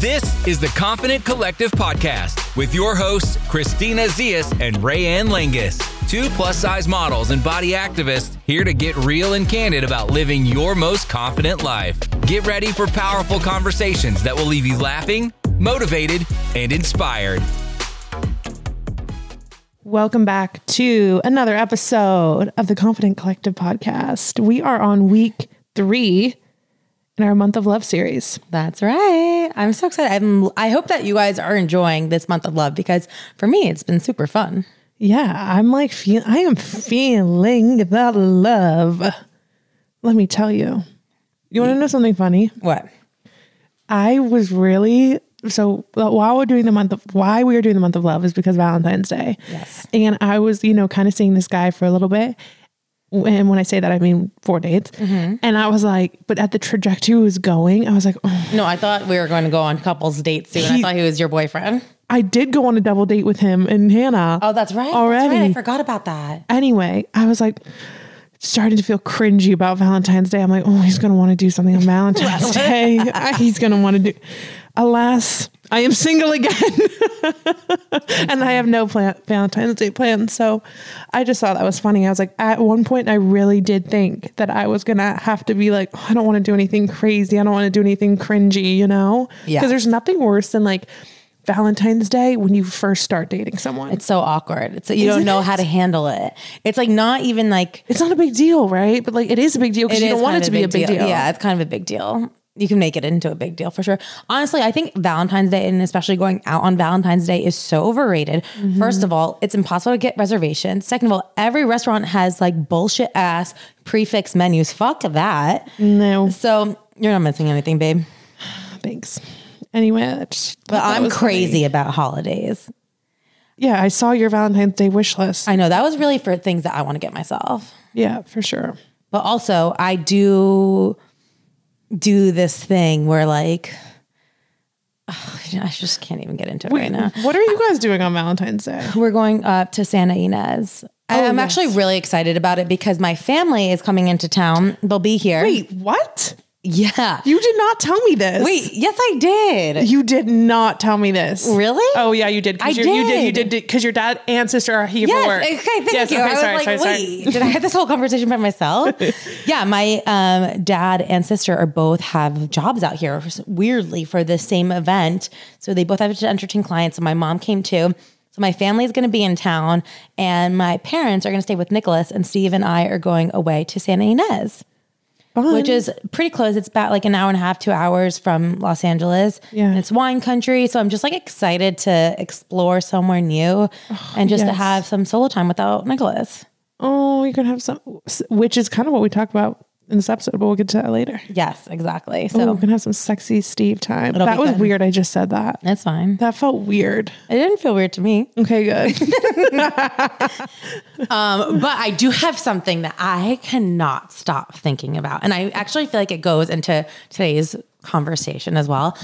This is the Confident Collective podcast with your hosts, Christina Zias and Rayanne Langus, two plus size models and body activists here to get real and candid about living your most confident life. Get ready for powerful conversations that will leave you laughing, motivated, and inspired. Welcome back to another episode of the Confident Collective podcast. We are on week three in our month of love series. That's right. I'm so excited. I'm, I hope that you guys are enjoying this month of love because for me, it's been super fun. Yeah, I'm like, feel, I am feeling the love. Let me tell you. You want to know something funny? What? I was really so while we're doing the month of why we were doing the month of love is because Valentine's Day. Yes. And I was, you know, kind of seeing this guy for a little bit. And when I say that, I mean four dates. Mm-hmm. And I was like, but at the trajectory it was going, I was like, oh, No, I thought we were going to go on couples dates soon. I thought he was your boyfriend. I did go on a double date with him and Hannah. Oh, that's right. That's Already. right. I forgot about that. Anyway, I was like, starting to feel cringy about Valentine's Day. I'm like, oh, he's going to want to do something on Valentine's Day. he's going to want to do. Alas, I am single again. and I have no plan- Valentine's Day plans. So I just thought that was funny. I was like, at one point, I really did think that I was going to have to be like, oh, I don't want to do anything crazy. I don't want to do anything cringy, you know? Yeah. Because there's nothing worse than like Valentine's Day when you first start dating someone. It's so awkward. It's you don't Isn't know it? how to handle it. It's like not even like it's not a big deal, right? But like it is a big deal because you don't want it to be a big deal. Yeah, it's kind of a big deal. You can make it into a big deal for sure. Honestly, I think Valentine's Day and especially going out on Valentine's Day is so overrated. Mm-hmm. First of all, it's impossible to get reservations. Second of all, every restaurant has like bullshit ass prix fixe menus. Fuck that. No, So you're not missing anything, babe. thanks. Anyway, But I'm crazy funny. about holidays. Yeah, I saw your Valentine's Day wish list. I know that was really for things that I want to get myself. yeah, for sure. But also, I do do this thing where like I just can't even get into it right now. What are you guys doing on Valentine's Day? We're going up to Santa Ynez. I- oh, I'm yes. actually really excited about it because my family is coming into town. They'll be here. Wait, what? Yeah. You did not tell me this. Wait, yes, I did. you did not tell me this. Really? Oh yeah, you did. I you're- You did. You did. did because your dad and sister are here Yes. for work. Okay. Thank Yes, you. okay, I was sorry, like, sorry, sorry. did I have this whole conversation by myself? yeah. My um, dad and sister are both have jobs out here weirdly for the same event. So they both have to entertain clients. So my mom came too. So my family is going to be in town and my parents are going to stay with Nicholas and Steve and I are going away to Santa Ynez. Fun. Which is pretty close. It's about like an hour and a half, two hours from Los Angeles. Yeah. And it's wine country. So I'm just like excited to explore somewhere new oh, and just to have some solo time without Nicholas. oh, you're gonna have some, which is kind of what we talked about in this episode, but we'll get to that later. Yes, exactly. So So we're gonna have some sexy Steve time. It'll that be was good. weird. I just said that. that's fine. That felt weird. It didn't feel weird to me. Okay, good. Um, but I do have something that I cannot stop thinking about. And I actually feel like it goes into today's conversation as well.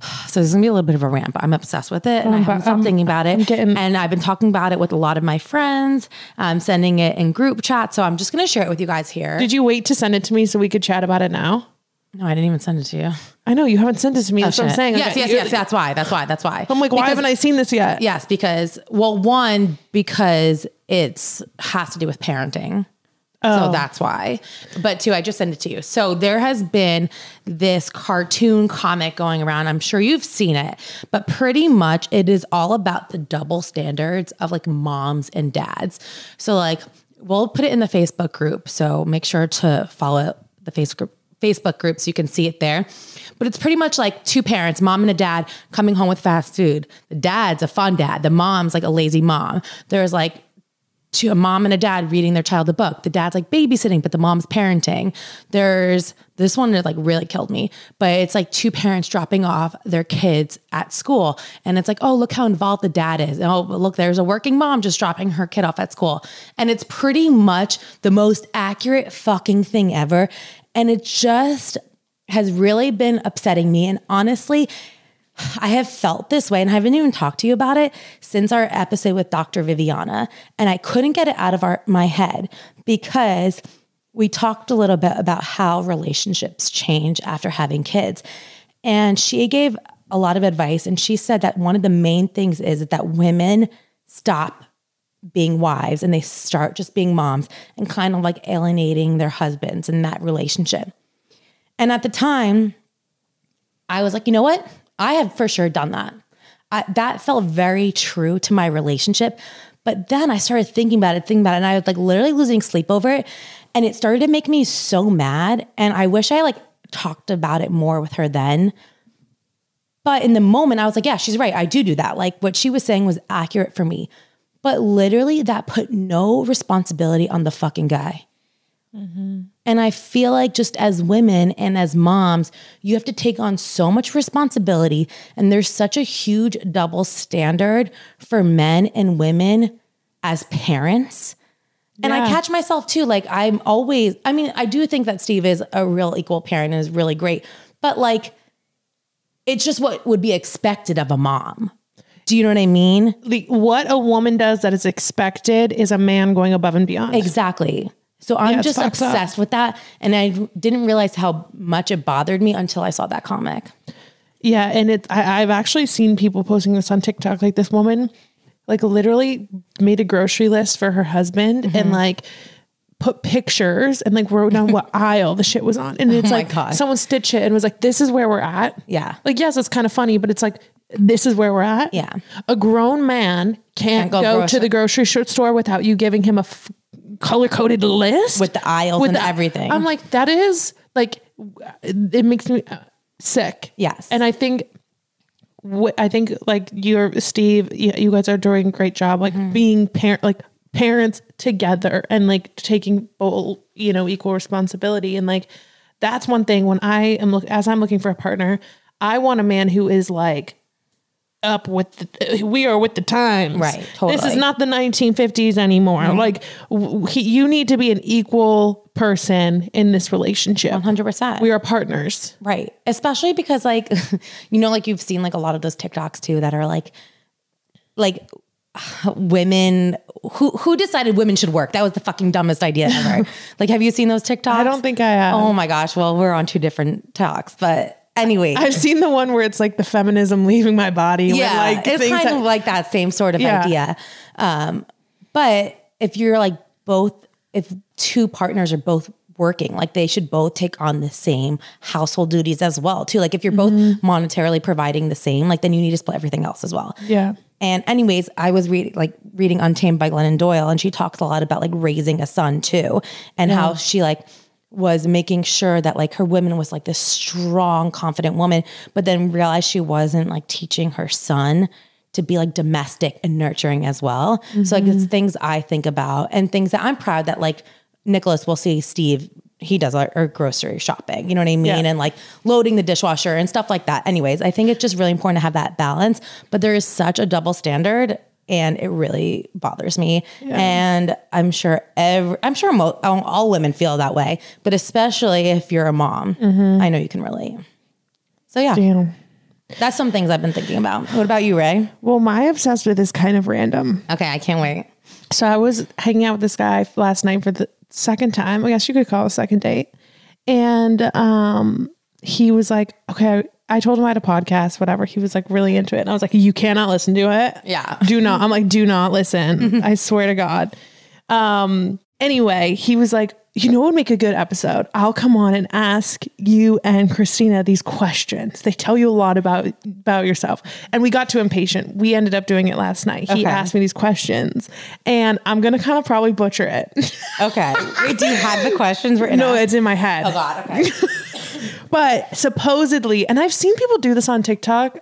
So this is gonna be a little bit of a rant, but I'm obsessed with it and oh, I haven't stopped um, thinking about it. getting- and I've been talking about it with a lot of my friends. I'm sending it in group chat. So I'm just gonna share it with you guys here. Did you wait to send it to me so we could chat about it now? no, I didn't even send it to you. I know you haven't sent it to me. Oh, that's what I'm saying. Yes, Okay, yes, yes. That's why. That's why. That's why. I'm like, why haven't I seen this yet? Yes, because well, one because it's has to do with parenting. So oh. that's why. But two, I just sent it to you. So there has been this cartoon comic going around. I'm sure you've seen it, but pretty much it is all about the double standards of like moms and dads. So like we'll put it in the Facebook group. So make sure to follow the Facebook Facebook group so you can see it there. But it's pretty much like two parents, mom and a dad, coming home with fast food. The dad's a fun dad. The mom's like a lazy mom. There's like to a mom and a dad reading their child a book. The dad's like babysitting, but the mom's parenting. There's this one that like really killed me, but it's like two parents dropping off their kids at school. And it's like, oh, look how involved the dad is. Oh, look, there's a working mom just dropping her kid off at school. And it's pretty much the most accurate fucking thing ever. And it just has really been upsetting me. And honestly, I have felt this way and I haven't even talked to you about it since our episode with Dr. Viviana. And I couldn't get it out of our, my head because we talked a little bit about how relationships change after having kids. And she gave a lot of advice, and she said that one of the main things is that women stop being wives and they start just being moms and kind of like alienating their husbands in that relationship. And at the time, I was like, you know what? I have for sure done that. I, that felt very true to my relationship. But then I started thinking about it, thinking about it, and I was like literally losing sleep over it. And it started to make me so mad. And I wish I like talked about it more with her then. But in the moment, I was like, yeah, she's right. I do do that. Like what she was saying was accurate for me. But literally, that put no responsibility on the fucking guy. Mm-hmm. And I feel like just as women and as moms, you have to take on so much responsibility. And there's such a huge double standard for men and women as parents. And I catch myself too. Like, I'm always, I mean, I do think that Steve is a real equal parent and is really great, but like, it's just what would be expected of a mom. Do you know what I mean? The, what a woman does that is expected is a man going above and beyond. Exactly. So I'm Yeah, just fucked up. obsessed with that. And I didn't realize how much it bothered me until I saw that comic. Yeah, and it I, I've actually seen people posting this on TikTok. Like this woman, like literally made a grocery list for her husband Mm-hmm. and like put pictures and like wrote down what aisle the shit was on. And it's Oh like God. someone stitched it and was like, "This is where we're at." Yeah. Like yes, it's kind of funny, but it's like this is where we're at. Yeah. a grown man can't, Can't go go, to the grocery store without you giving him a f- color coded list With the aisles and everything. I'm like, that is like, it makes me uh, sick. Yes. And I think, I think like you're Steve, you, you guys are doing a great job, like Mm-hmm. being parent, like parents together and like taking full, you know, equal responsibility. And like, that's one thing when I am look as I'm looking for a partner, I want a man who is like up with the, we are with the times. Right, This is. Mm-hmm. not the 1950s anymore. Like w- he, you need to be an equal person in this relationship. 100%. We are partners. Right. Especially because like, you know, like you've seen like a lot of those TikToks too that are like, like women who who decided women should work. That was the fucking dumbest idea ever. like, have you seen those TikToks? I don't think I have. Oh my gosh. Well, we're on two different talks, but anyway. I've seen the one where it's like the feminism leaving my body. yeah, like it's things kind that- of like that same sort of Yeah. idea. Um, but if you're like both, if two partners are both working, like they should both take on the same household duties as well, too. Like if you're both Mm-hmm. monetarily providing the same, like then you need to split everything else as well. Yeah. And anyways, I was reading like reading Untamed by Glennon Doyle, and she talks a lot about like raising a son too, and how she like was making sure that like her woman was like this strong, confident woman, but then realized she wasn't like teaching her son to be like domestic and nurturing as well. So like it's mm-hmm. things I think about and things that I'm proud that like Nicholas will see Steve. He does our, our grocery shopping, you know what I mean? Yeah. And like loading the dishwasher and stuff like that. Anyways, I think it's just really important to have that balance. But there is such a double standard and it really bothers me. And I'm sure every, I'm sure mo- all, all women feel that way, but especially if you're a mom, I know you can relate. So yeah, Damn. that's some things I've been thinking about. What about you, Ray? Well, my obsessed with is kind of random. Okay, I can't wait. So I was hanging out with this guy last night for the second time. I guess you could call it a second date. And um, he was like, okay, I told him I had a podcast, whatever. He was like really into it. And I was like, you cannot listen to it. Yeah. Do not. I'm like, do not listen. I swear to God. Um, anyway, he was like, you know what would make a good episode? I'll come on and ask you and Christina these questions. They tell you a lot about about yourself. And we got too impatient. We ended up doing it last night. He Okay. asked me these questions, and I'm gonna kind of probably butcher it. Okay. Wait, do you have the questions written no, out? it's in my head. Oh God. Okay. But supposedly, and I've seen people do this on TikTok,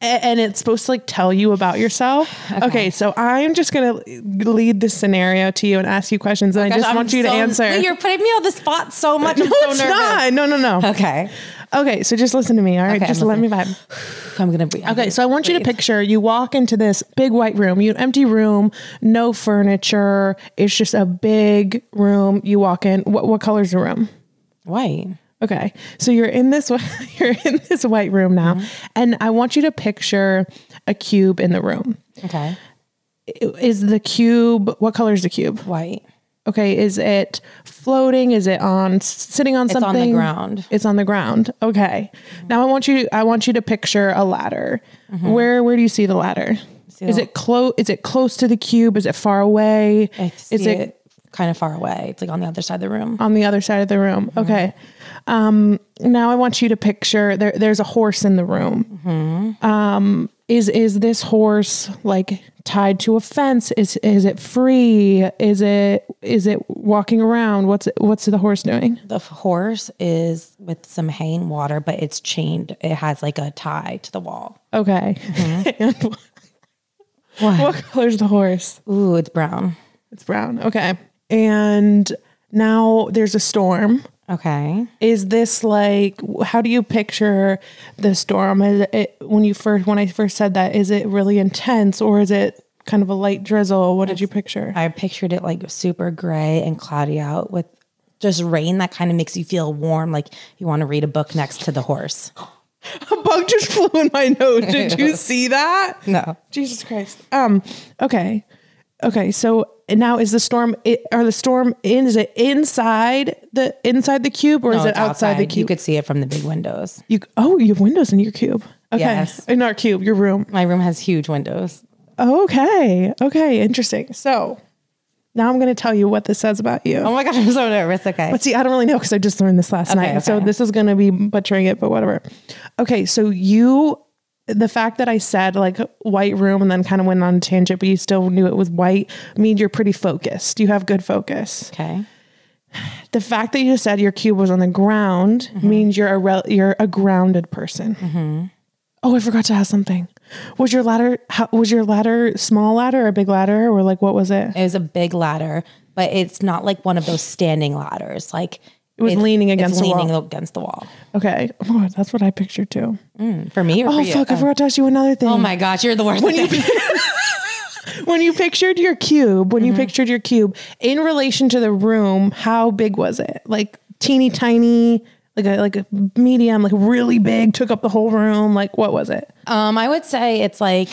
and it's supposed to like tell you about yourself. Okay, so I'm just gonna lead this scenario to you and ask you questions, and I oh just I'm want you to answer. You're putting me on the spot so much. I'm no, so it's nervous. not. No, no, no. Okay. Okay, so just listen to me. All right, Okay, just I'm let me vibe. I'm gonna breathe. Okay, so I want you to picture you walk into this big white room, you empty room, no furniture. It's just a big room. You walk in. What what color's the room? White. Okay, so you're in this you're in this white room now, mm-hmm. and I want you to picture a cube in the room. Okay. Is the cube what color is the cube? White. Okay, is it floating? Is it on sitting on something? It's on the ground. It's on the ground. Okay. Mm-hmm. Now I want you I want you to picture a ladder. Mm-hmm. Where where do you see the ladder? Is the- it close is it close to the cube? Is it far away? I see is it, kind of far away. It's like on the other side of the room. on the other side of the room. Mm-hmm. Okay. Um, now I want you to picture there. There's a horse in the room. Mm-hmm. Um, is is this horse like tied to a fence? Is is it free? Is it is it walking around? What's it, what's the horse doing? The horse is with some hay and water, but it's chained. It has like a tie to the wall. Okay. Mm-hmm. and what color's the horse? Ooh, it's brown. It's brown. Okay. And now there's a storm. Okay. is this like how do you picture the storm is it when you first when i first said that is it really intense or is it kind of a light drizzle what did you picture I pictured it like super gray and cloudy out with just rain that kind of makes you feel warm, like you want to read a book next to the horse. a bug just flew in my nose did you see that No. jesus christ um okay okay so now is the storm it, are the storm in is it inside the inside the cube or is it it's outside, the cube You could see it from the big windows. you oh you have windows in your cube okay Yes. in our cube your room My room has huge windows. Okay. Okay. Interesting. So now I'm going to tell you what this says about you. Oh my gosh, I'm so nervous. Okay. But see, I don't really know because I just learned this last night. So this is going to be butchering it, but whatever. Okay. So you, the fact that I said like white room and then kind of went on a tangent, but you still knew it was white, means you're pretty focused. You have good focus. okay. The fact that you said your cube was on the ground mm-hmm. means you're a rel- you're a grounded person. Mm-hmm. Oh, I forgot to ask something. Was your ladder how, was your ladder small ladder or a big ladder or like what was it? It was a big ladder, but it's not like one of those standing ladders. Like it was leaning against the leaning wall. against the wall. Okay, oh, that's what I pictured too. For me or Oh for you? fuck! I forgot to ask you another thing. Oh my gosh, you're the worst. When you, when you pictured your cube, when Mm-hmm. you pictured your cube in relation to the room, how big was it? Like teeny tiny, like a like a medium, like really big, took up the whole room. Like what was it? um, I would say it's like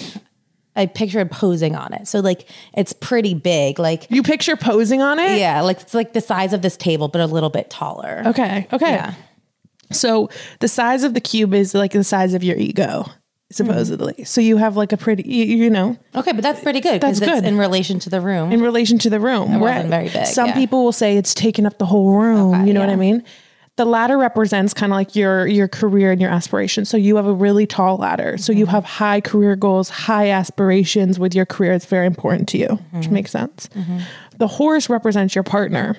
I pictured posing on it. So like it's pretty big. Like You picture posing on it? yeah, like it's like the size of this table, but a little bit taller. Okay. Okay. Yeah. So the size of the cube is like the size of your ego, supposedly. Mm-hmm. So you have like a pretty, you, you know, Okay, but that's pretty good because That's it's good. in relation to the room. in relation to the room. It wasn't very big, Some yeah. people will say it's taking up the whole room. you know what I mean? The ladder represents kind of like your your career and your aspirations. So you have a really tall ladder. So Mm-hmm. you have high career goals, high aspirations with your career. It's very important to you, which Mm-hmm. makes sense. The horse represents your partner.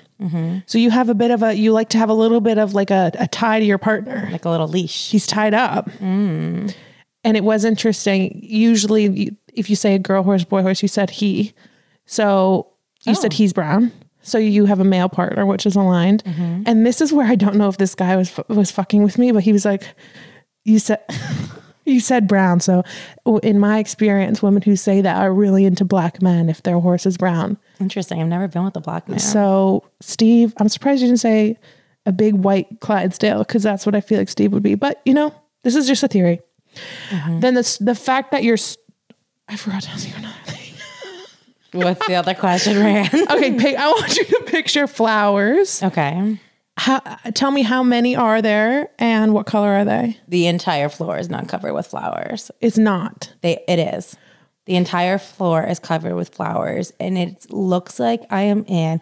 So you have a bit of a you like to have a little bit of like a, a tie to your partner like a little leash. he's tied up. And it was interesting. Usually, if you say a girl horse, boy horse, you said he. So you said he's brown. So you have a male partner, which is aligned. Mm-hmm. And this is where I don't know if this guy was was fucking with me, but he was like, "You said." You said brown. So, in my experience, women who say that are really into black men if their horse is brown. Interesting. I've never been with a black man. So, Steve, I'm surprised you didn't say a big white Clydesdale because that's what I feel like Steve would be. But you know, this is just a theory. Mm-hmm. Then the the fact that you're, I forgot to ask you another. What's the other question, Rand? Okay, pic- I want you to picture flowers. okay. How, tell me how many are there and what color are they? The entire floor is not covered with flowers. It's not. They it is. The entire floor is covered with flowers and it looks like I am in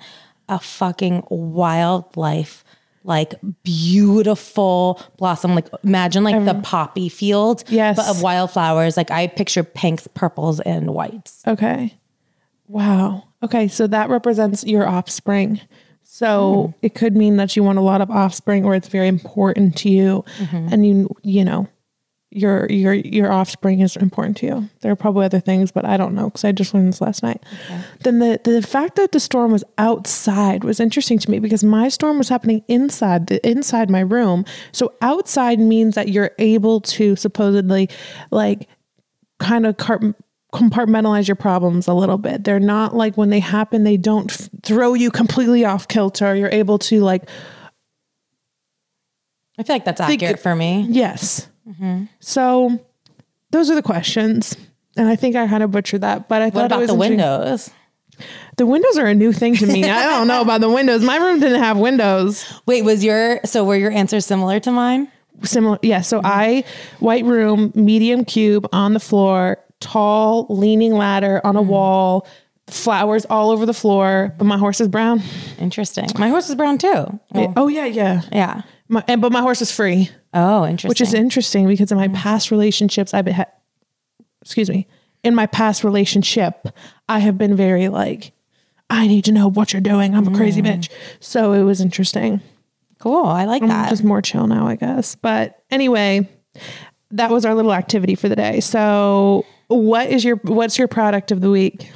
a fucking wildlife like beautiful blossom like imagine like the poppy field Yes. but of wildflowers like I picture pinks purples and whites Okay. Wow. Okay, so that represents your offspring. So mm-hmm. it could mean that you want a lot of offspring or it's very important to you mm-hmm. and you you know your your your offspring is important to you. There are probably other things, but I don't know because I just learned this last night. Then the the fact that the storm was outside was interesting to me because my storm was happening inside the inside my room. So outside means that you're able to supposedly like kind of car- compartmentalize your problems a little bit. They're not like when they happen, they don't f- throw you completely off kilter. You're able to like, I feel like that's accurate for me yes. Mm-hmm. So those are the questions. And I think I kind of butchered that, but I what thought it about was the windows The windows are a new thing to me. I don't know about the windows. My room didn't have windows. Wait, was your so were your answers similar to mine? Similar, yeah. So I white room, medium cube on the floor, tall leaning ladder on a mm. wall, flowers all over the floor. But my horse is brown. Interesting. My horse is brown too. Well, oh. oh yeah, yeah. yeah. My, and, but my horse is free, Oh, interesting. which is interesting because in my mm. past relationships, I've been, ha- excuse me, in my past relationship, I have been very like, I need to know what you're doing. I'm a crazy mm. bitch. So it was interesting. cool. I like I'm that. just more chill now, I guess. But anyway, that was our little activity for the day. So, what is your what's your product of the week?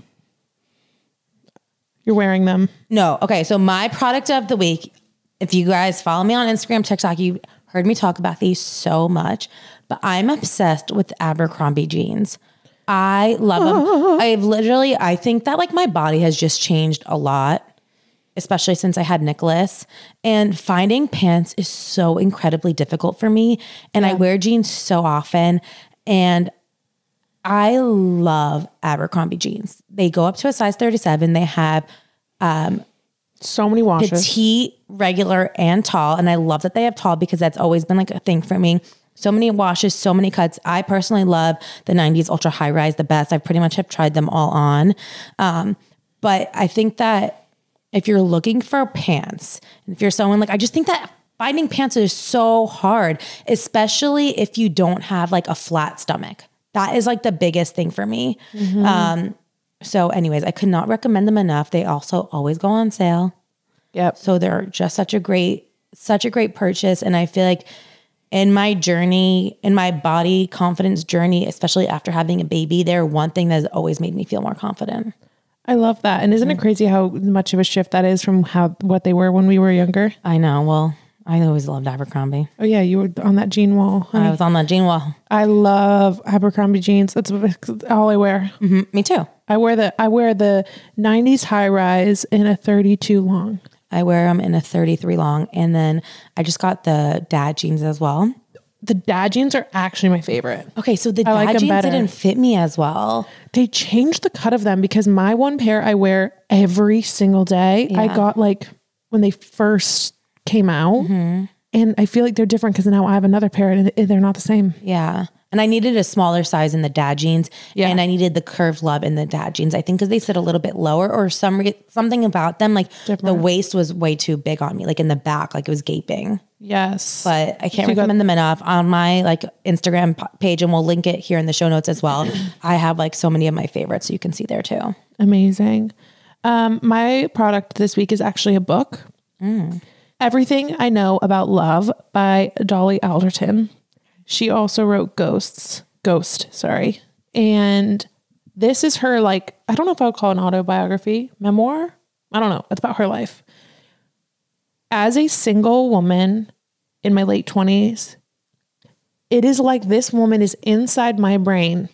You're wearing them. No. Okay. So my product of the week, if you guys follow me on Instagram, TikTok, you heard me talk about these so much, but I'm obsessed with Abercrombie jeans. I love them. I've literally, I think that like my body has just changed a lot, especially since I had Nicholas. And finding pants is so incredibly difficult for me. And I wear jeans so often. And I love Abercrombie jeans. They go up to a size 37. They have So many washes. petite, regular, and tall. And I love that they have tall because that's always been like a thing for me. So many washes, so many cuts. I personally love the 90s ultra high rise the best. I pretty much have tried them all on. Um, but I think that if you're looking for pants, if you're someone like, I just think that finding pants is so hard, especially if you don't have like a flat stomach. That is like the biggest thing for me. Um, so, anyways, I could not recommend them enough. They also always go on sale. Yep. So they're just such a great, such a great purchase. And I feel like in my journey, in my body confidence journey, especially after having a baby, they're one thing that has always made me feel more confident. I love that. And isn't it crazy how much of a shift that is from how what they were when we were younger? I know. Well, I always loved Abercrombie. Oh yeah, you were on that jean wall. honey. I was on that jean wall. I love Abercrombie jeans. That's all I wear. Mhm, Me too. I wear the I wear the 90s high rise in a 32 long. I wear them in a 33 long. And then I just got the dad jeans as well. The dad jeans are actually my favorite. Okay, so the I like jeans better. didn't fit me as well. They changed the cut of them because my one pair I wear every single day. I got like when they first came out. Mm-hmm. And I feel like they're different because now I have another pair and they're not the same. Yeah. And I needed a smaller size in the dad jeans. Yeah. And I needed the curved love in the dad jeans. I think because they sit a little bit lower or some re- something about them. Like the waist was way too big on me, like in the back, like it was gaping. Yes. But I can't you got- recommend them enough on my like Instagram page, and we'll link it here in the show notes as well. I have like so many of my favorites, so you can see there too. Amazing. Um, my product this week is actually a book. Everything I Know About Love by Dolly Alderton. She also wrote Ghosts, Ghost, sorry. And this is her, like, I don't know if I would call it an autobiography, memoir. I don't know. It's about her life. As a single woman in my late 20s, it is like this woman is inside my brain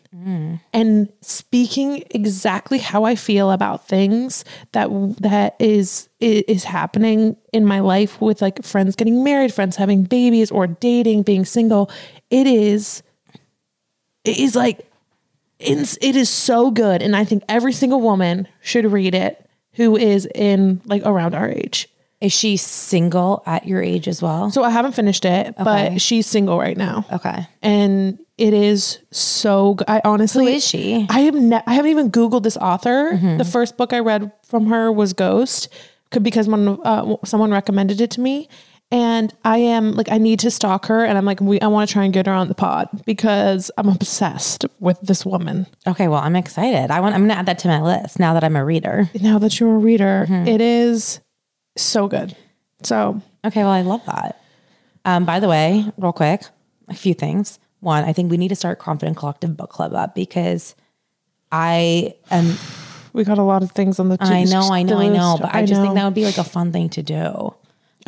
and speaking exactly how I feel about things that that is is happening in my life with like friends getting married, friends having babies or dating, being single. It is it is like it's, it is so good and I think every single woman should read it who is in like around our age. Is she single at your age as well? So I haven't finished it, Okay. but she's single right now. okay. and it is so good. I honestly, Who is she? I have ne- I haven't even googled this author. The first book I read from her was Ghost, because one uh, someone recommended it to me, and I am like I need to stalk her, and I'm like we I want to try and get her on the pod because I'm obsessed with this woman. Okay, well, I'm excited. I want. I'm gonna add that to my list now that I'm a reader. Now that you're a reader, it is so good. So Okay, well, I love that. Um, by the way, real quick, a few things. One, I think we need to start Confident Collective Book Club up because I am. we got a lot of things on the. I know, I know, I know, but I, just think that would be like a fun thing to do.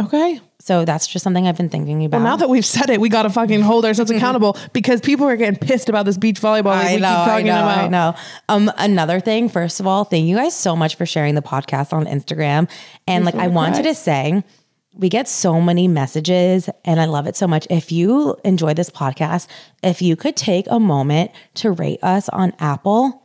Okay. So that's just something I've been thinking about. Now that we've said it, we got to fucking hold ourselves accountable because people are getting pissed about this beach volleyball I we know, keep talking I know, about. I know. Um, another thing, first of all, thank you guys so much for sharing the podcast on Instagram. And like, I wanted to say, we get so many messages and I love it so much. If you enjoy this podcast, if you could take a moment to rate us on Apple,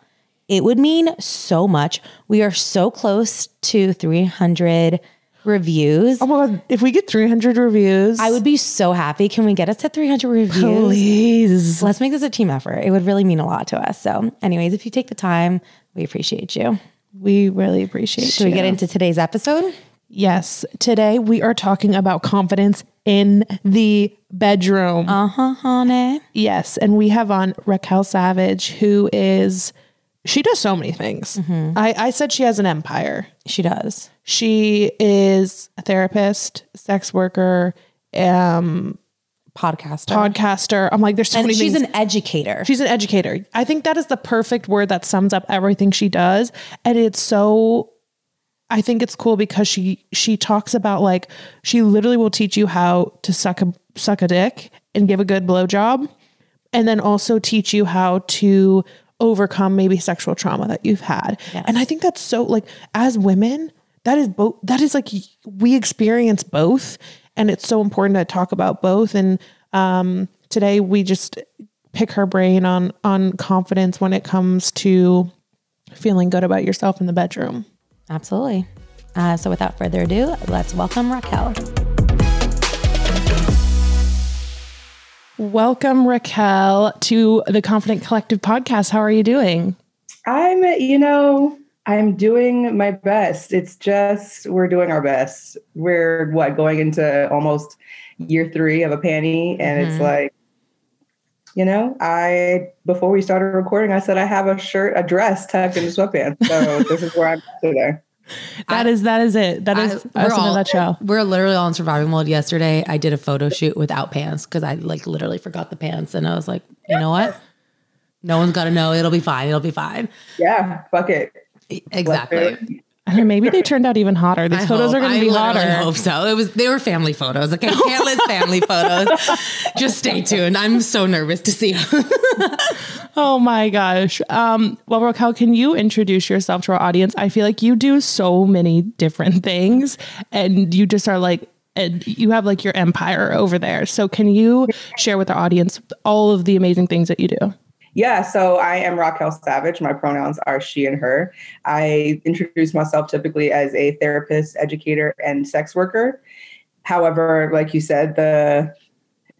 It would mean so much. We are so close to 300 reviews. Oh my god, if we get 300 reviews, I would be so happy. Can we get us to 300 reviews? please. Let's make this a team effort. It would really mean a lot to us. So, anyways, if you take the time, we appreciate you. We really appreciate you. Should we get into today's episode? Yes. Today we are talking about confidence in the bedroom. Uh huh, honey. Yes. And we have on Raquel Savage, who is, she does so many things. I, I said she has an empire. She does. She is a therapist, sex worker, um, Podcaster. podcaster. I'm like, there's so and many she's things. an educator. She's an educator. I think that is the perfect word that sums up everything she does. And it's so I think it's cool because she she talks about like she literally will teach you how to suck a suck a dick and give a good blowjob and then also teach you how to overcome maybe sexual trauma that you've had. And I think that's so like as women, that is both that is like we experience both and it's so important to talk about both and um today we just pick her brain on on confidence when it comes to feeling good about yourself in the bedroom. Absolutely. Uh, so, without further ado, let's welcome Raquel. Welcome Raquel to the Confident Collective podcast. How are you doing? I'm, you know, I'm doing my best. It's just we're doing our best. We're what going into almost year three of a panty, and it's mm-hmm. like, you know, I before we started recording, I said I have a shirt, a dress tucked into sweatpants. So this is where I'm today. That is that is it. That is us in a nutshell. We're literally all in survival mode. Yesterday, I did a photo shoot without pants because I like literally forgot the pants, and I was like, you know what? No one's got to know. It'll be fine. It'll be fine. Yeah, fuck it. Exactly. I mean, maybe they turned out even hotter. These I photos hope- are going to be hotter. I hope so. It was. They were family photos. Okay, can't list family photos. Just stay tuned. I'm so nervous to see. Oh my gosh. Um, well, Raquel, can you introduce yourself to our audience? I feel like you do so many different things, and you just are like. And you have like your empire over there. So, can you share with our audience all of the amazing things that you do? Yeah, so I am Raquel Savage. My pronouns are she and her. I introduce myself typically as a therapist, educator, and sex worker. However, like you said, the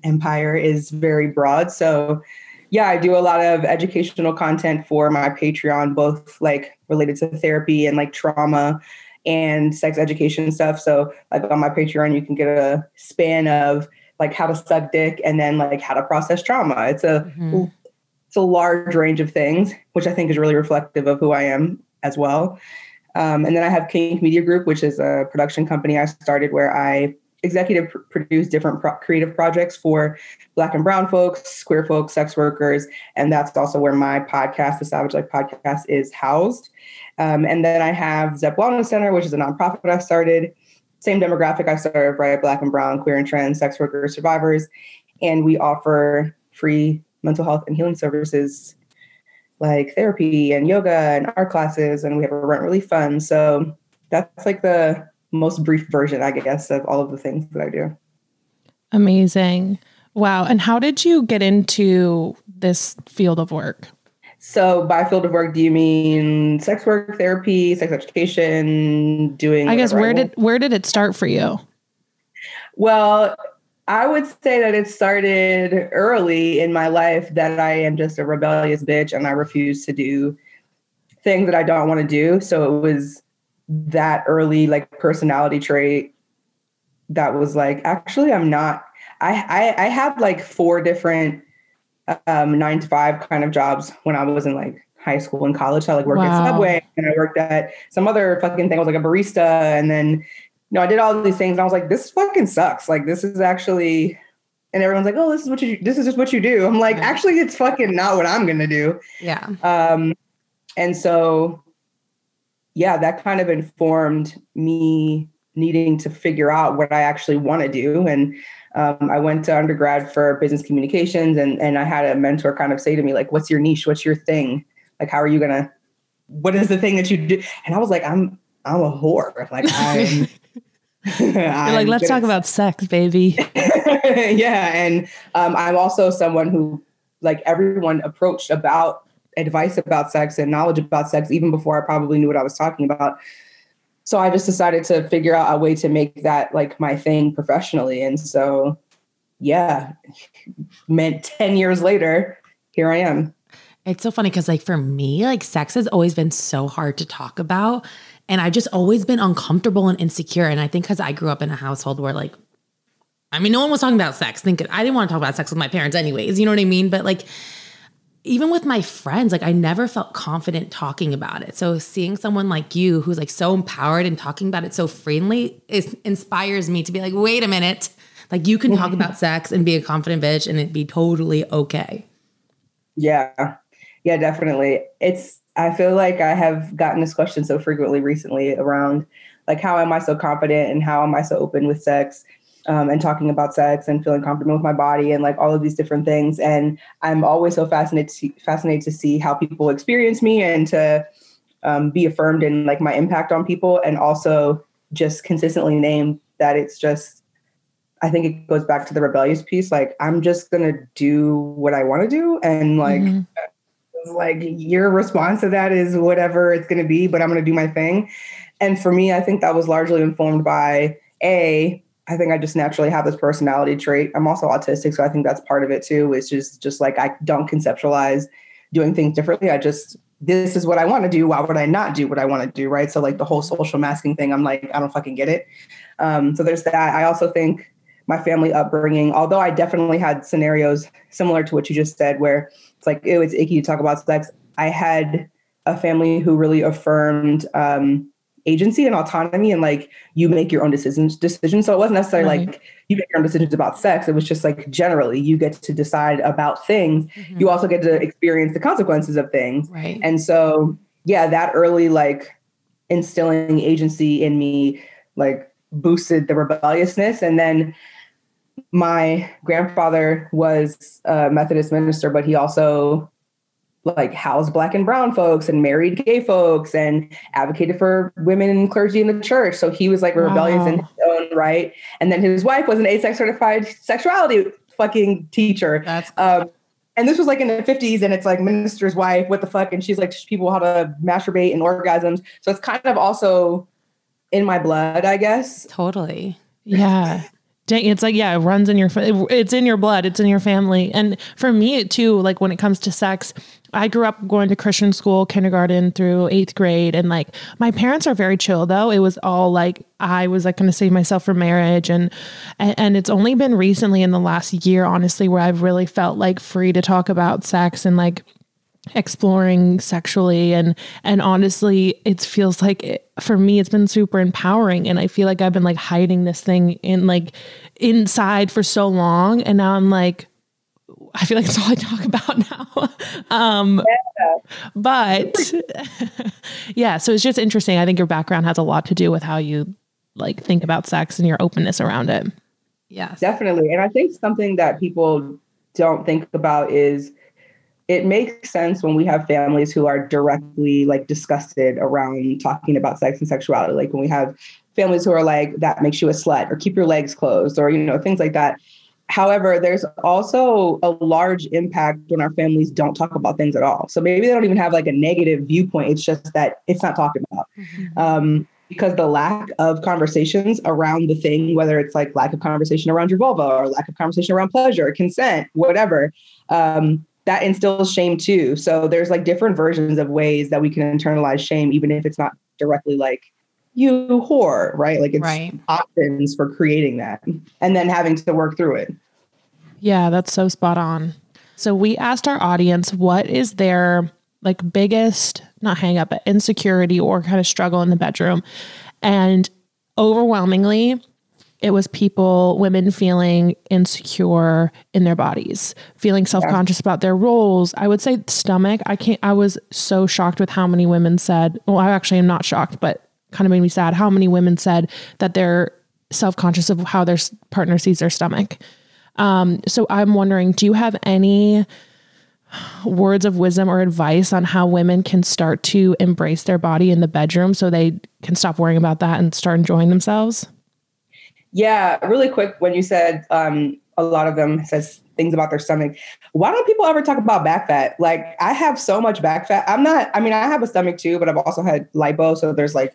empire is very broad. So, yeah, I do a lot of educational content for my Patreon, both like related to therapy and like trauma and sex education stuff. So, like on my Patreon, you can get a span of like how to suck dick and then like how to process trauma. It's a mm-hmm. It's a large range of things, which I think is really reflective of who I am as well. Um, and then I have Kink Media Group, which is a production company I started where I executive pr- produce different pro- creative projects for Black and Brown folks, queer folks, sex workers, and that's also where my podcast, the Savage Life Podcast, is housed. Um, and then I have Zep Wellness Center, which is a nonprofit I started. Same demographic I serve, right? Black and Brown, queer and trans, sex workers, survivors, and we offer free mental health and healing services like therapy and yoga and art classes, and we have a rent relief fund. So that's like the most brief version, I guess, of all of the things that I do. Amazing. Wow. And how did you get into this field of work? So by field of work, do you mean sex work, therapy, sex education, doing? I guess where want? did where did it start for you? Well, I would say that it started early in my life that I am just a rebellious bitch and I refuse to do things that I don't want to do. So it was that early like personality trait that was like, actually, I'm not. I I, I had like four different um, nine to five kind of jobs when I was in like high school and college. So I like worked Wow. at Subway and I worked at some other fucking thing. I was like a barista and then know, I did all these things and I was like, this fucking sucks. Like this is actually and everyone's like, oh, this is what you this is just what you do. I'm like, Right. actually it's fucking not what I'm gonna do. Yeah. Um and so yeah, that kind of informed me needing to figure out what I actually want to do. And um, I went to undergrad for business communications and and I had a mentor kind of say to me, like, what's your niche? What's your thing? Like, how are you gonna what is the thing that you do? And I was like, I'm I'm a whore. Like I'm like, let's talk about sex, baby. yeah, and um, I'm also someone who, like everyone approached about advice about sex and knowledge about sex even before I probably knew what I was talking about. So I just decided to figure out a way to make that like my thing professionally. And so, yeah, meant 10 years later, here I am. It's so funny because, like, for me, like, sex has always been so hard to talk about. And I've just always been uncomfortable and insecure. And I think because I grew up in a household where, like, I mean, no one was talking about sex. Think I didn't want to talk about sex with my parents, anyways. You know what I mean? But like, even with my friends, like I never felt confident talking about it. So seeing someone like you who's like so empowered and talking about it so freely is inspires me to be like, wait a minute. Like you can talk mm-hmm. about sex and be a confident bitch and it'd be totally okay. Yeah. Yeah, definitely. It's I feel like I have gotten this question so frequently recently around like how am I so confident and how am I so open with sex? um, and talking about sex and feeling comfortable with my body and like all of these different things. And I'm always so fascinated to, fascinated to see how people experience me and to um, be affirmed in like my impact on people and also just consistently name that it's just I think it goes back to the rebellious piece. Like I'm just gonna do what I want to do, and like, mm-hmm. Like your response to that is whatever it's gonna be. But I'm gonna do my thing. And for me, I think that was largely informed by a I think I just naturally have this personality trait. I'm also autistic, so I think that's part of it too. It's just just like I don't conceptualize doing things differently. I just this is what I want to do. Why would I not do what I want to do? Right. So like the whole social masking thing, I'm like, I don't fucking get it. Um, so there's that. I also think my family upbringing, although I definitely had scenarios similar to what you just said, where it's like, it was icky to talk about sex. I had a family who really affirmed um, agency and autonomy and like you make your own decisions decisions so it wasn't necessarily right. like you make your own decisions about sex it was just like generally you get to decide about things mm-hmm. you also get to experience the consequences of things right and so yeah that early like instilling agency in me like boosted the rebelliousness and then my grandfather was a methodist minister but he also like housed black and brown folks and married gay folks and advocated for women and clergy in the church. So he was like rebellious wow. in his own right. And then his wife was an AASECT certified sexuality fucking teacher. That's um, and this was like in the 50s and it's like minister's wife, what the fuck? And she's like people how to masturbate and orgasms. So it's kind of also in my blood, I guess. Totally. Yeah. It's like yeah, it runs in your it's in your blood, it's in your family. And for me too, like when it comes to sex, I grew up going to Christian school, kindergarten through 8th grade and like my parents are very chill though. It was all like I was like going to save myself for marriage and and it's only been recently in the last year honestly where I've really felt like free to talk about sex and like exploring sexually. And and honestly it feels like it, for me it's been super empowering. And i feel like i've been like hiding this thing in like inside for so long. And now i'm like i feel like it's all i talk about now. Um yeah. but yeah so it's just interesting. I think your background has a lot to do with how you like think about sex and your openness around it. Yes. Definitely. And i think something that people don't think about is it makes sense when we have families who are directly like disgusted around talking about sex and sexuality. Like when we have families who are like, that makes you a slut or keep your legs closed or, you know, things like that. However, there's also a large impact when our families don't talk about things at all. So maybe they don't even have like a negative viewpoint. It's just that it's not talked about. Mm-hmm. Um, because the lack of conversations around the thing, whether it's like lack of conversation around your vulva or lack of conversation around pleasure, consent, whatever, um, that instills shame too. So there's like different versions of ways that we can internalize shame, even if it's not directly like you whore, right? Like it's right. options for creating that and then having to work through it. Yeah, that's so spot on. So we asked our audience what is their like biggest not hang up but insecurity or kind of struggle in the bedroom. And overwhelmingly it was people, women feeling insecure in their bodies, feeling self conscious yeah. about their roles. I would say stomach. I can't, I was so shocked with how many women said, well, I actually am not shocked, but kind of made me sad how many women said that they're self conscious of how their partner sees their stomach. Um, so I'm wondering, do you have any words of wisdom or advice on how women can start to embrace their body in the bedroom so they can stop worrying about that and start enjoying themselves? Yeah, really quick. When you said um, a lot of them says things about their stomach. Why don't people ever talk about back fat? Like I have so much back fat. I'm not, I mean, I have a stomach too, but I've also had lipo. So there's like,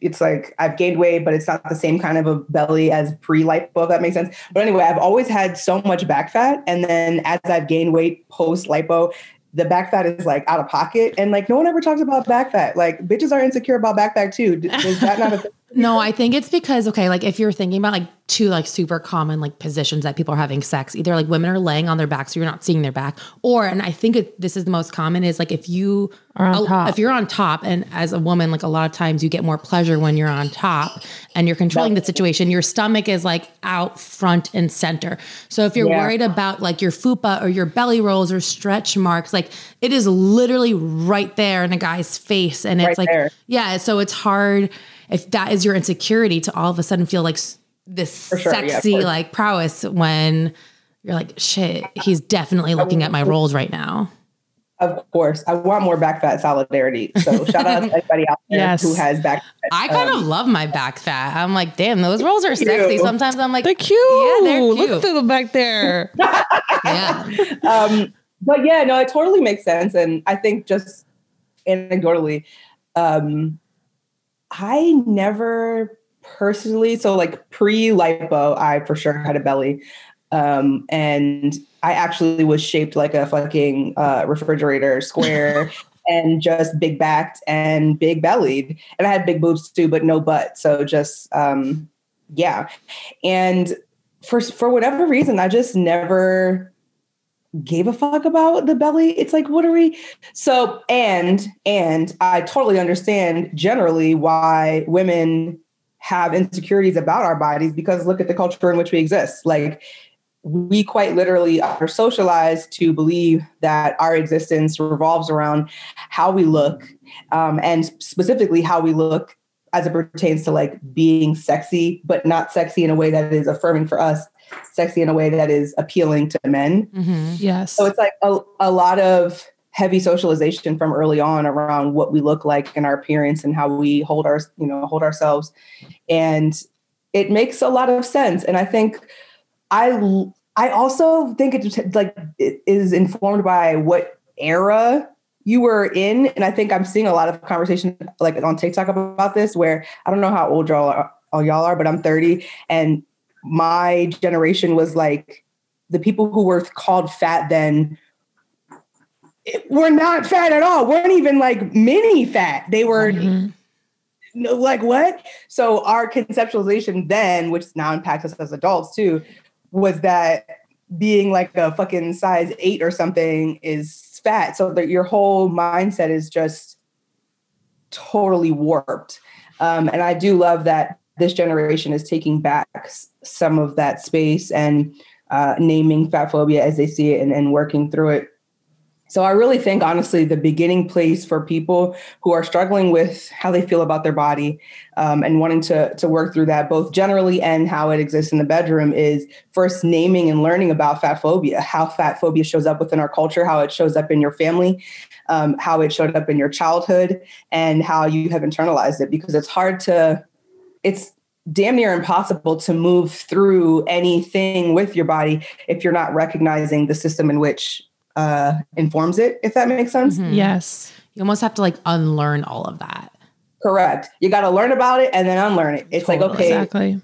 it's like I've gained weight, but it's not the same kind of a belly as pre-lipo, if that makes sense. But anyway, I've always had so much back fat. And then as I've gained weight post lipo, the back fat is like out of pocket. And like no one ever talks about back fat. Like bitches are insecure about back fat too. Is that not a thing? No, I think it's because okay, like if you're thinking about like two like super common like positions that people are having sex, either like women are laying on their back so you're not seeing their back, or and I think it, this is the most common is like if you Are on a- top. if you're on top, and as a woman, like a lot of times you get more pleasure when you're on top and you're controlling the situation. Your stomach is like out front and center. So if you're Yeah. worried about like your fupa or your belly rolls or stretch marks, like it is literally right there in a guy's face, and it's Right like there. yeah, so it's hard if that is your insecurity to all of a sudden feel like this sure, sexy course. like prowess when you're like shit, he's definitely looking at my rolls right now. Of course. I want more back fat solidarity. So shout out to everybody out there Yes. who has back fat. I kind Um, of love my back fat. I'm like, damn, those rolls are sexy. Sometimes I'm like, They're cute. Yeah, they're cute. Look through the back there. yeah. um, but yeah, no, it totally makes sense. And I think just anecdotally, um, I never personally, so like pre lipo, I for sure had a belly. Um, and I actually was shaped like a fucking uh, refrigerator square and just big backed and big bellied. And I had big boobs too, but no butt. So just, um, yeah. And for, for whatever reason, I just never gave a fuck about the belly. It's like, what are we? So, and, and I totally understand generally why women have insecurities about our bodies because look at the culture in which we exist. Like, we quite literally are socialized to believe that our existence revolves around how we look um, and specifically how we look as it pertains to like being sexy, but not sexy in a way that is affirming for us, sexy in a way that is appealing to men. Mhm. Yes. So it's like a, a lot of heavy socialization from early on around what we look like and our appearance and how we hold our, you know, hold ourselves. And it makes a lot of sense. And I think I I also think it like it is informed by what era you were in. And I think I'm seeing a lot of conversation like on TikTok about this where I don't know how old y'all are, all y'all are, but I'm 30 and my generation was like the people who were called fat then were not fat at all. weren't even like mini fat. They were Mhm. no, like what? So our conceptualization then, which now impacts us as adults too, was that being like a fucking size eight or something is fat. So that your whole mindset is just totally warped. Um, and I do love that this generation is taking back some of that space and uh, naming fat phobia as they see it and, and working through it. So I really think, honestly, the beginning place for people who are struggling with how they feel about their body um, and wanting to to work through that, both generally and how it exists in the bedroom, is first naming and learning about fat phobia, how fat phobia shows up within our culture, how it shows up in your family, um, how it showed up in your childhood, and how you have internalized it. Because it's hard to, it's damn near impossible to move through anything with your body if you're not recognizing the system in which uh, informs it, if that makes sense. Mhm. Yes. You almost have to like unlearn all of that. Correct. You got to learn about it and then unlearn it. It's like, okay, Exactly.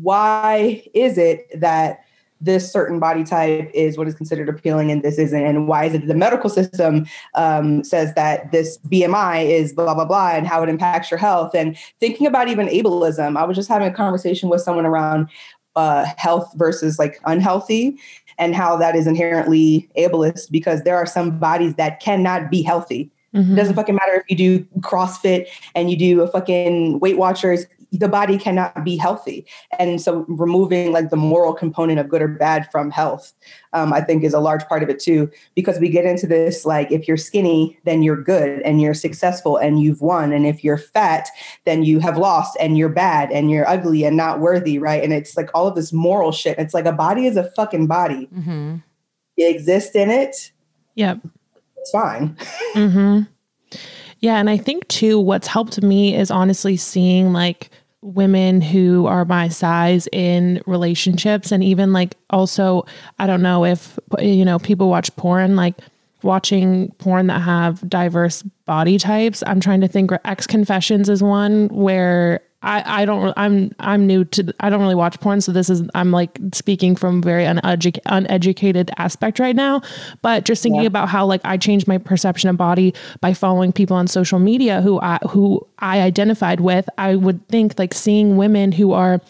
why is it that this certain body type is what is considered appealing and this isn't? And why is it the medical system um, says that this BMI is blah, blah, blah, and how it impacts your health? And thinking about even ableism, I was just having a conversation with someone around uh, health versus like unhealthy and how that is inherently ableist because there are some bodies that cannot be healthy. Mhm. It doesn't fucking matter if you do CrossFit and you do a fucking Weight Watchers, the body cannot be healthy. And so removing like the moral component of good or bad from health, um, I think is a large part of it too, because we get into this like if you're skinny, then you're good and you're successful and you've won. And if you're fat, then you have lost and you're bad and you're ugly and not worthy, right? And it's like all of this moral shit. It's like a body is a fucking body. Mm-hmm. You exist in it, Yep. it's fine. hmm Yeah. And I think too, what's helped me is honestly seeing like women who are my size in relationships and even like also I don't know if you know people watch porn like watching porn that have diverse body types. I'm trying to think X Confessions is one where I, I don't I'm I'm new to I don't really watch porn so this is I'm like speaking from very uneducated uneducated aspect right now but just thinking yeah. about how like I changed my perception of body by following people on social media who I who I identified with I would think like seeing women who are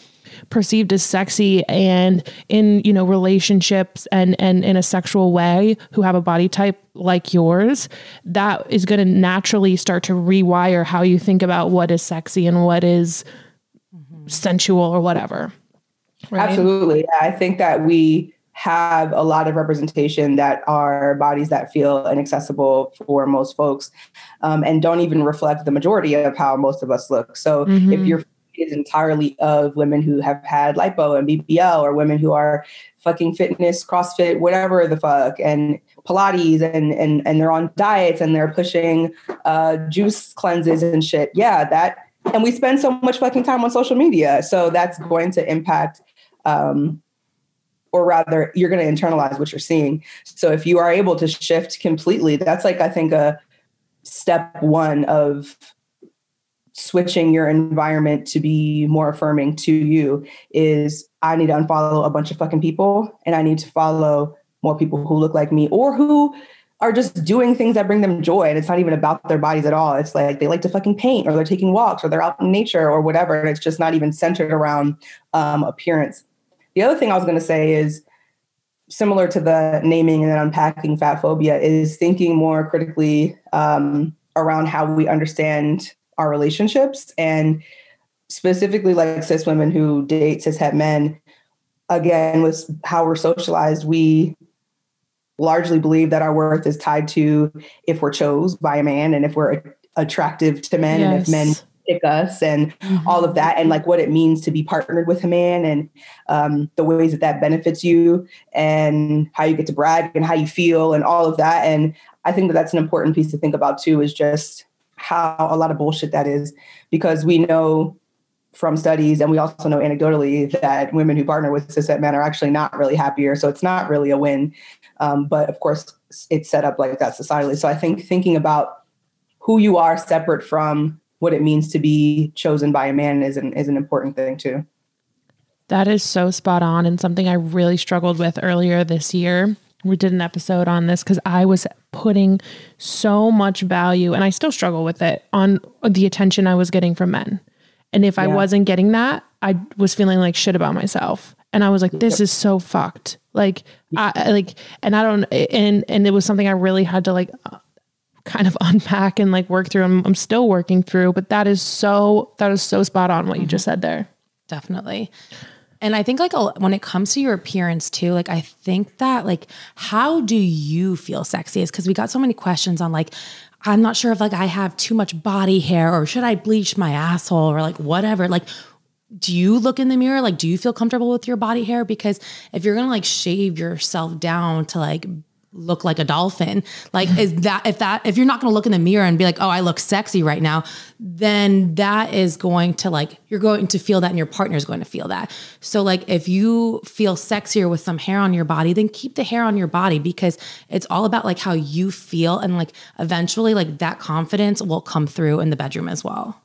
perceived as sexy and in you know relationships and and in a sexual way who have a body type like yours that is going to naturally start to rewire how you think about what is sexy and what is mm-hmm. sensual or whatever right? absolutely yeah, i think that we have a lot of representation that are bodies that feel inaccessible for most folks um, and don't even reflect the majority of how most of us look so mm-hmm. if you're is entirely of women who have had lipo and BBL or women who are fucking fitness, CrossFit, whatever the fuck, and Pilates and and and they're on diets and they're pushing uh, juice cleanses and shit. Yeah, that and we spend so much fucking time on social media, so that's going to impact. Um, or rather, you're going to internalize what you're seeing. So if you are able to shift completely, that's like I think a step one of switching your environment to be more affirming to you is I need to unfollow a bunch of fucking people and I need to follow more people who look like me or who are just doing things that bring them joy. And it's not even about their bodies at all. It's like they like to fucking paint or they're taking walks or they're out in nature or whatever. And it's just not even centered around um, appearance. The other thing I was going to say is similar to the naming and then unpacking fat phobia is thinking more critically um, around how we understand our relationships and specifically like cis women who date cis het men again with how we're socialized we largely believe that our worth is tied to if we're chose by a man and if we're attractive to men yes. and if men pick us and mm-hmm. all of that and like what it means to be partnered with a man and um, the ways that that benefits you and how you get to brag and how you feel and all of that and i think that that's an important piece to think about too is just how a lot of bullshit that is because we know from studies and we also know anecdotally that women who partner with cis men are actually not really happier so it's not really a win. Um, but of course it's set up like that societally. So i think thinking about who you are separate from what it means to be chosen by a man is an, is an important thing too. That is so spot on and something i really struggled with earlier this year we did an episode on this because I was putting so much value, and I still struggle with it, on the attention I was getting from men. And if yeah. I wasn't getting that, I was feeling like shit about myself. And I was like, this yep. is so fucked. Like, I like, and I don't, and, and it was something I really had to like uh, kind of unpack and like work through. I'm, I'm still working through, but that is so, that is so spot on what mm-hmm. you just said there. Definitely. And I think like when it comes to your appearance too, like I think that like how do you feel sexy is because we got so many questions on like I'm not sure if like I have too much body hair or should I bleach my asshole or like whatever. Like do you look in the mirror like do you feel comfortable with your body hair because if you're going to like shave yourself down to like look like a dolphin. Like, is that if that if you're not going to look in the mirror and be like, oh, I look sexy right now, then that is going to like you're going to feel that, and your partner is going to feel that. So, like, if you feel sexier with some hair on your body, then keep the hair on your body because it's all about like how you feel, and like eventually, like that confidence will come through in the bedroom as well.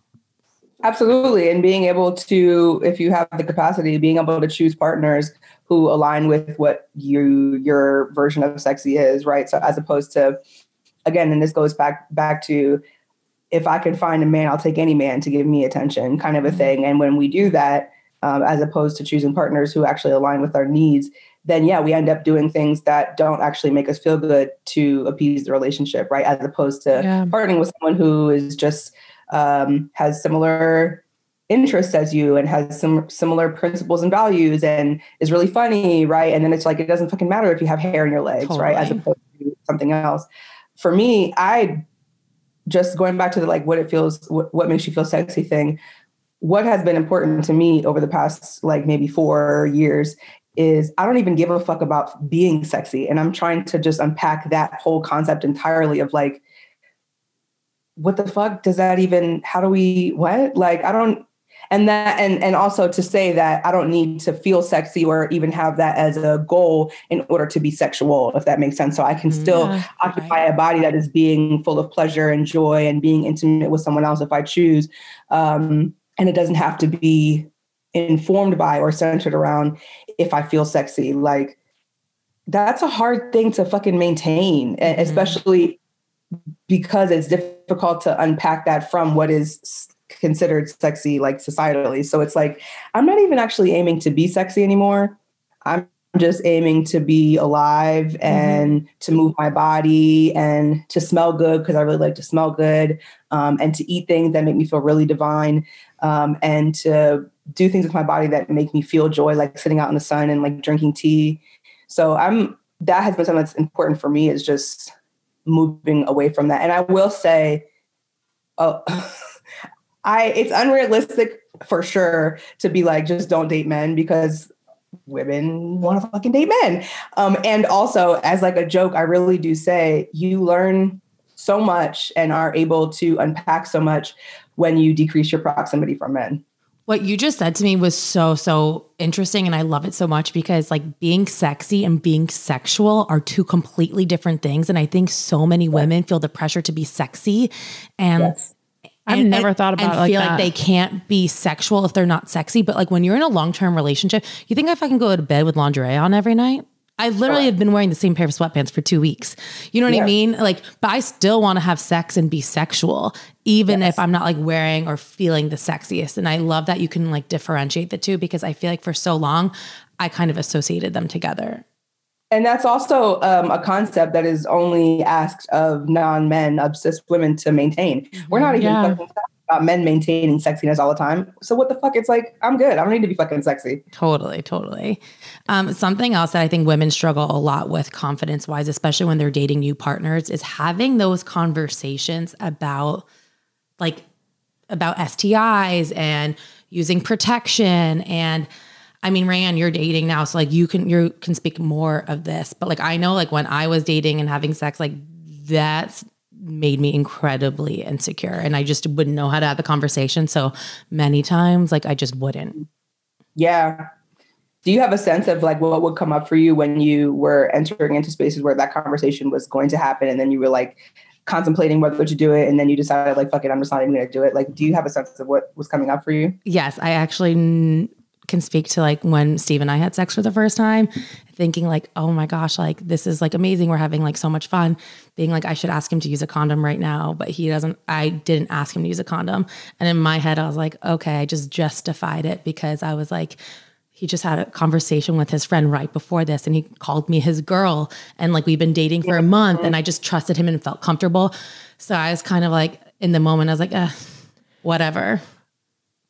Absolutely. And being able to, if you have the capacity, being able to choose partners who align with what you your version of sexy is, right? So as opposed to again, and this goes back back to if I could find a man, I'll take any man to give me attention, kind of a mm-hmm. thing. And when we do that, um, as opposed to choosing partners who actually align with our needs, then yeah, we end up doing things that don't actually make us feel good to appease the relationship, right? As opposed to yeah. partnering with someone who is just um, has similar interests as you and has some similar principles and values and is really funny, right? And then it's like it doesn't fucking matter if you have hair in your legs, totally. right? As opposed to something else. For me, I just going back to the like what it feels, what, what makes you feel sexy thing. What has been important to me over the past like maybe four years is I don't even give a fuck about being sexy. And I'm trying to just unpack that whole concept entirely of like, what the fuck does that even, how do we, what? Like, I don't, and that and and also to say that i don't need to feel sexy or even have that as a goal in order to be sexual if that makes sense so i can Mm-hmm. still Yeah, occupy a body that is being full of pleasure and joy and being intimate with someone else if i choose um and it doesn't have to be informed by or centered around if i feel sexy like that's a hard thing to fucking maintain, Mm-hmm. especially because it's difficult to unpack that from what is considered sexy, like societally. So it's like, I'm not even actually aiming to be sexy anymore. I'm just aiming to be alive and to move my body and to smell good because I really like to smell good um, and to eat things that make me feel really divine um, and to do things with my body that make me feel joy, like sitting out in the sun and like drinking tea. So I'm that has been something that's important for me is just moving away from that. And I will say, oh, I it's unrealistic for sure to be like just don't date men because women want to fucking date men. Um, and also as like a joke, I really do say you learn so much and are able to unpack so much when you decrease your proximity from men. What you just said to me was so, so interesting. And I love it so much because, like, being sexy and being sexual are two completely different things. And I think so many women feel the pressure to be sexy and. I've and- never thought about and it like feel that. like they can't be sexual if they're not sexy. But like when you're in a long term relationship, you think if I can go to bed with lingerie on every night? I literally have been wearing the same pair of sweatpants for two weeks. You know what I mean? Like, but I still want to have sex and be sexual, even if I'm not like wearing or feeling the sexiest. And I love that you can like differentiate the two because I feel like for so long, I kind of associated them together. And that's also um, a concept that is only asked of non-men, of cis women to maintain. We're not even Yeah. fucking about men maintaining sexiness all the time. So what the fuck? It's like, I'm good. I don't need to be fucking sexy. Totally, totally. Um, something else that I think women struggle a lot with confidence wise, especially when they're dating new partners, is having those conversations about like about STIs and using protection and I mean, Rayanne, you're dating now, so like you can you can speak more of this. But like I know, like when I was dating and having sex, like that's made me incredibly insecure, and I just wouldn't know how to have the conversation. So many times, like I just wouldn't. Yeah. Do you have a sense of like what would come up for you when you were entering into spaces where that conversation was going to happen and then you were like contemplating whether to do it and then you decided like fuck it, I'm just not even gonna do it. Like do you have a sense of what was coming up for you? Yes, I actually n- can speak to like when Steve and I had sex for the first time, thinking like, oh my gosh, like this is like amazing. We're having like so much fun. Being like, I should ask him to use a condom right now, but he doesn't. I didn't ask him to use a condom, and in my head, I was like, okay, I just justified it because I was like. He just had a conversation with his friend right before this, and he called me his girl. And like we've been dating for a month, and I just trusted him and felt comfortable. So I was kind of like, in the moment, I was like, eh, whatever.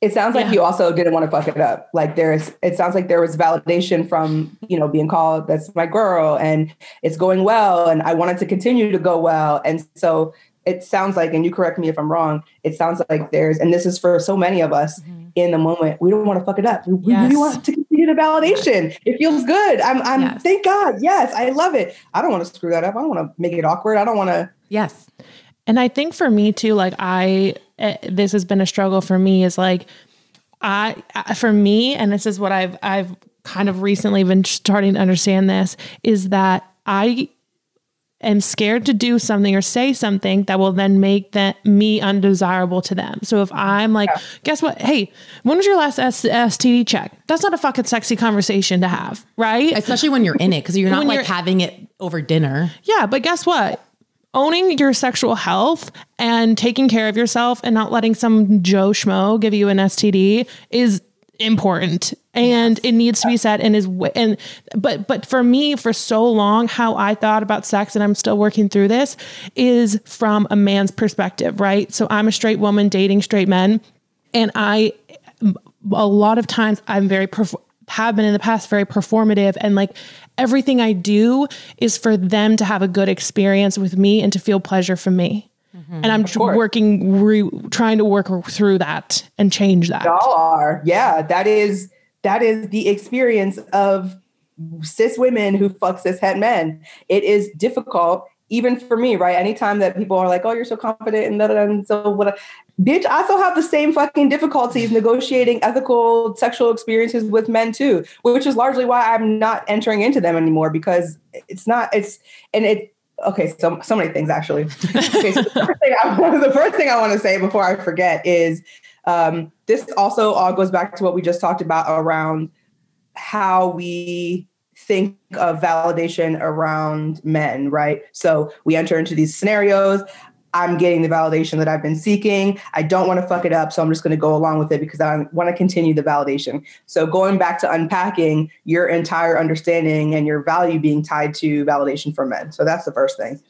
It sounds like you also didn't want to fuck it up. Like there's, it sounds like there was validation from, you know, being called, that's my girl and it's going well. And I wanted to continue to go well. And so it sounds like, and you correct me if I'm wrong, it sounds like there's, and this is for so many of us mm-hmm. in the moment, we don't want to fuck it up. We, we really want to continue the validation. It feels good. I'm, I'm, Yes. thank God. Yes, I love it. I don't want to screw that up. I don't want to make it awkward. I don't want to, Yes. And I think for me too, like I, Eh, this has been a struggle for me is like, I, for me, and this is what I've, I've kind of recently been starting to understand this is that I am scared to do something or say something that will then make that me undesirable to them. So if I'm like, guess what? Hey, when was your last S- STD check? That's not a fucking sexy conversation to have, right? especially when you're in it because you're not When like you're- having it over dinner Yeah, but guess what? Owning your sexual health and taking care of yourself and not letting some Joe Schmo give you an STD is important and it needs to be said and is and but but for me for so long how I thought about sex and I'm still working through this is from a man's perspective, right? So I'm a straight woman dating straight men and I a lot of times I'm very have been in the past very performative and like everything I do is for them to have a good experience with me and to feel pleasure from me. Mm-hmm. And I'm working re- trying to work through that and change that. y'all are. Yeah, that is that is the experience of cis women who fuck cis het men. It is difficult, even for me, right? Anytime that people are like, "Oh, you're so confident," and, and so what, bitch, I still have the same fucking difficulties negotiating ethical sexual experiences with men too, which is largely why I'm not entering into them anymore because it's not. It's and it. Okay, so so many things actually. okay, so the first thing I, the first thing I want to say before I forget is um, this also all goes back to what we just talked about around how we think of validation around men, right? So we enter into these scenarios. I'm getting the validation that I've been seeking. I don't want to fuck it up. So I'm just going to go along with it because I want to continue the validation. So going back to unpacking your entire understanding and your value being tied to validation from men. So that's the first thing.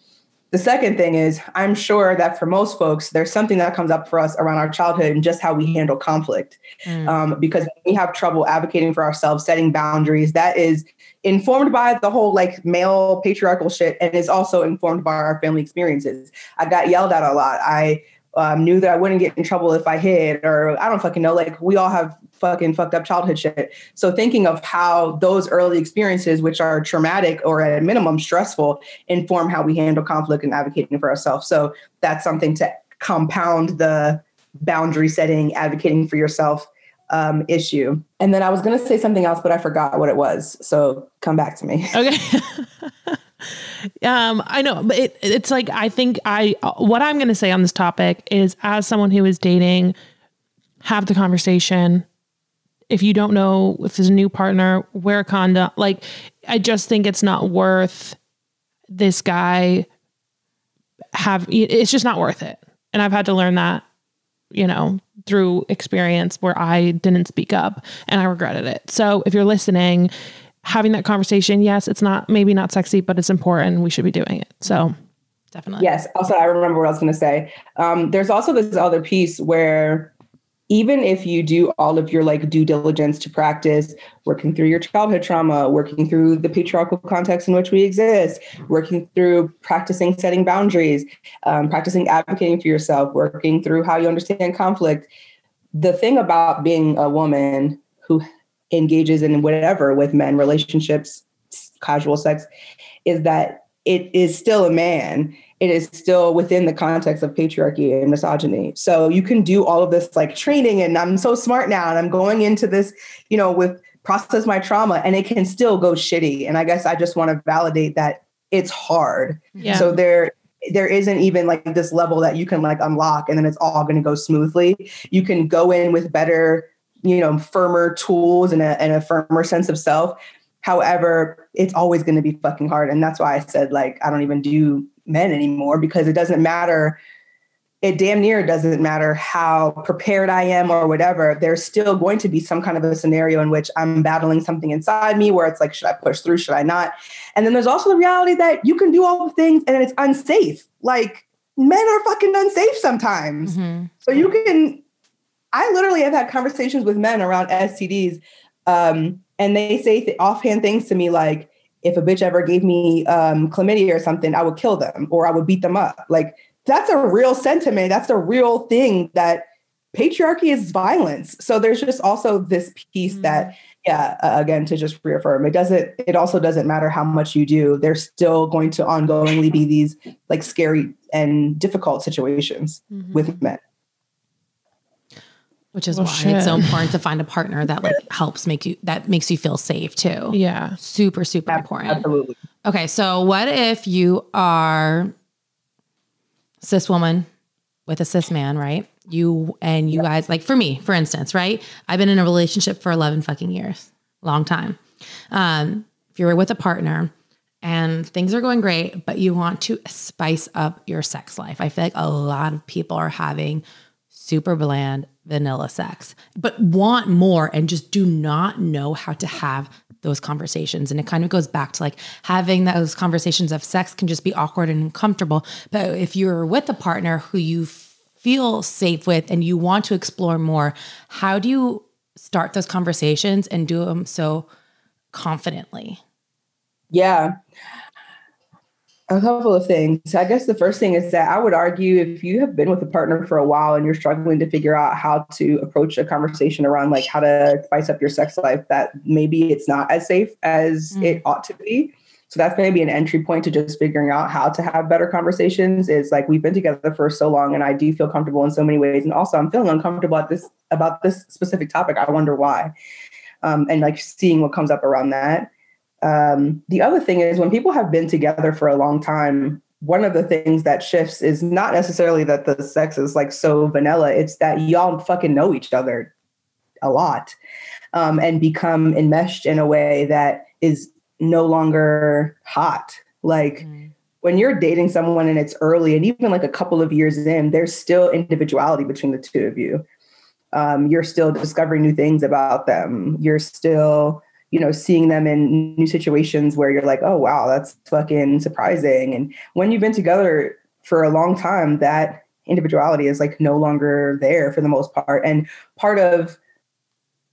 The second thing is, I'm sure that for most folks, there's something that comes up for us around our childhood and just how we handle conflict. Mm. Um, because we have trouble advocating for ourselves, setting boundaries, that is informed by the whole like male patriarchal shit and is also informed by our family experiences. I got yelled at a lot. I um, knew that I wouldn't get in trouble if I hid, or I don't fucking know. Like we all have fucking fucked up childhood shit. So thinking of how those early experiences, which are traumatic or at a minimum stressful, inform how we handle conflict and advocating for ourselves. So that's something to compound the boundary setting, advocating for yourself um, issue. And then I was going to say something else, but I forgot what it was. So come back to me. Okay. um, I know, but it, it's like I think I what I'm going to say on this topic is as someone who is dating, have the conversation. If you don't know if there's a new partner, wear a condom. Like I just think it's not worth this guy have. It's just not worth it, and I've had to learn that you know, through experience where I didn't speak up and I regretted it. So if you're listening, having that conversation, yes, it's not maybe not sexy, but it's important. We should be doing it. So definitely. Yes. Also, I remember what I was going to say. Um, there's also this other piece where even if you do all of your like due diligence to practice working through your childhood trauma working through the patriarchal context in which we exist working through practicing setting boundaries um, practicing advocating for yourself working through how you understand conflict the thing about being a woman who engages in whatever with men relationships casual sex is that it is still a man it is still within the context of patriarchy and misogyny. So you can do all of this like training and I'm so smart now and I'm going into this, you know, with process my trauma and it can still go shitty. And I guess I just want to validate that it's hard. Yeah. So there there isn't even like this level that you can like unlock and then it's all going to go smoothly. You can go in with better, you know, firmer tools and a, and a firmer sense of self. However, it's always going to be fucking hard. And that's why I said, like, I don't even do men anymore because it doesn't matter it damn near doesn't matter how prepared I am or whatever, there's still going to be some kind of a scenario in which I'm battling something inside me where it's like, should I push through? Should I not? And then there's also the reality that you can do all the things and it's unsafe. Like men are fucking unsafe sometimes. Mm-hmm. So you can, I literally have had conversations with men around STDs um, and they say th- offhand things to me like, if a bitch ever gave me um, chlamydia or something, I would kill them or I would beat them up. Like that's a real sentiment. That's a real thing that patriarchy is violence. So there's just also this piece mm-hmm. that, yeah, uh, again, to just reaffirm, it doesn't, it also doesn't matter how much you do. There's still going to ongoingly be these like scary and difficult situations mm-hmm. with men which is well, why shit. it's so important to find a partner that like helps make you that makes you feel safe too. Yeah. Super, super important. Absolutely. Okay. So what if you are cis woman with a cis man, right? You and you guys, like for me, for instance, right? I've been in a relationship for 11 fucking years, long time. Um, if you're with a partner and things are going great, but you want to spice up your sex life, I feel like a lot of people are having super bland vanilla sex, but want more and just do not know how to have those conversations. And it kind of goes back to like having those conversations of sex can just be awkward and uncomfortable. But if you're with a partner who you feel safe with and you want to explore more, how do you start those conversations and do them so confidently? Yeah a couple of things. I guess the first thing is that I would argue if you have been with a partner for a while and you're struggling to figure out how to approach a conversation around like how to spice up your sex life, that maybe it's not as safe as mm. it ought to be. So that's maybe an entry point to just figuring out how to have better conversations. Is like we've been together for so long, and I do feel comfortable in so many ways, and also I'm feeling uncomfortable at this about this specific topic. I wonder why, um, and like seeing what comes up around that. Um, the other thing is when people have been together for a long time, one of the things that shifts is not necessarily that the sex is like so vanilla. It's that y'all fucking know each other a lot um, and become enmeshed in a way that is no longer hot. Like mm. when you're dating someone and it's early, and even like a couple of years in, there's still individuality between the two of you. Um, you're still discovering new things about them. You're still, you know, seeing them in new situations where you're like, oh wow, that's fucking surprising. And when you've been together for a long time, that individuality is like no longer there for the most part. And part of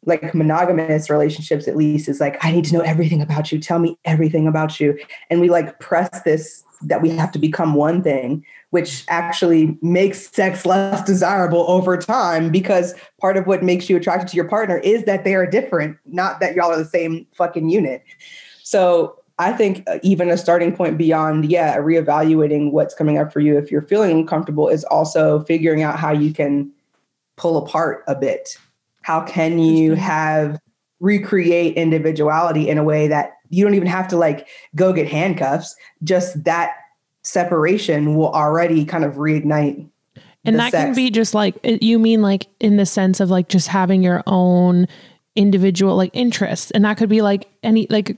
like monogamous relationships at least is like i need to know everything about you tell me everything about you and we like press this that we have to become one thing which actually makes sex less desirable over time because part of what makes you attracted to your partner is that they are different not that y'all are the same fucking unit. So i think uh, even a starting point beyond yeah reevaluating what's coming up for you if you're feeling uncomfortable is also figuring out how you can pull apart a bit. How can you have recreate individuality in a way that you don't even have to like go get handcuffs just that separation will already kind of reignite and that sex. can be just like you mean like in the sense of like just having your own individual like interests and that could be like any like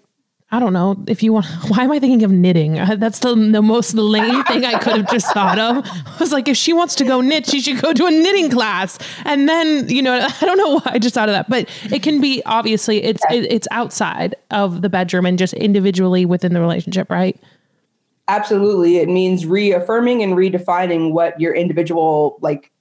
I don't know if you want. Why am I thinking of knitting? That's the, the most lame thing I could have just thought of. I was like, if she wants to go knit, she should go to a knitting class. And then, you know, I don't know why I just thought of that, but it can be obviously it's it, it's outside of the bedroom and just individually within the relationship, right? Absolutely, it means reaffirming and redefining what your individual like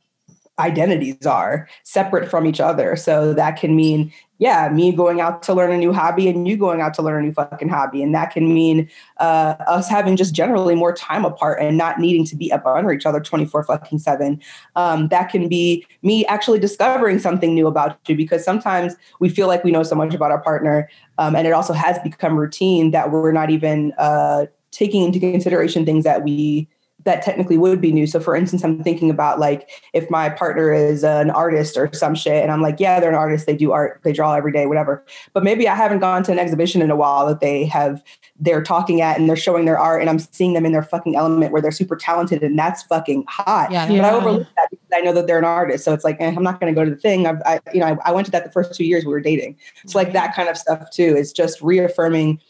identities are separate from each other. So that can mean, yeah, me going out to learn a new hobby and you going out to learn a new fucking hobby. And that can mean uh, us having just generally more time apart and not needing to be up under each other 24 fucking seven. Um, that can be me actually discovering something new about you because sometimes we feel like we know so much about our partner. Um, and it also has become routine that we're not even uh, taking into consideration things that we that technically would be new. So for instance, I'm thinking about like if my partner is an artist or some shit and I'm like, yeah, they're an artist, they do art, they draw every day, whatever. But maybe I haven't gone to an exhibition in a while that they have they're talking at and they're showing their art and I'm seeing them in their fucking element where they're super talented and that's fucking hot. Yeah. But yeah. I overlook that because I know that they're an artist. So it's like, eh, I'm not going to go to the thing. I've, I, you know, I, I went to that the first two years we were dating. So like that kind of stuff too It's just reaffirming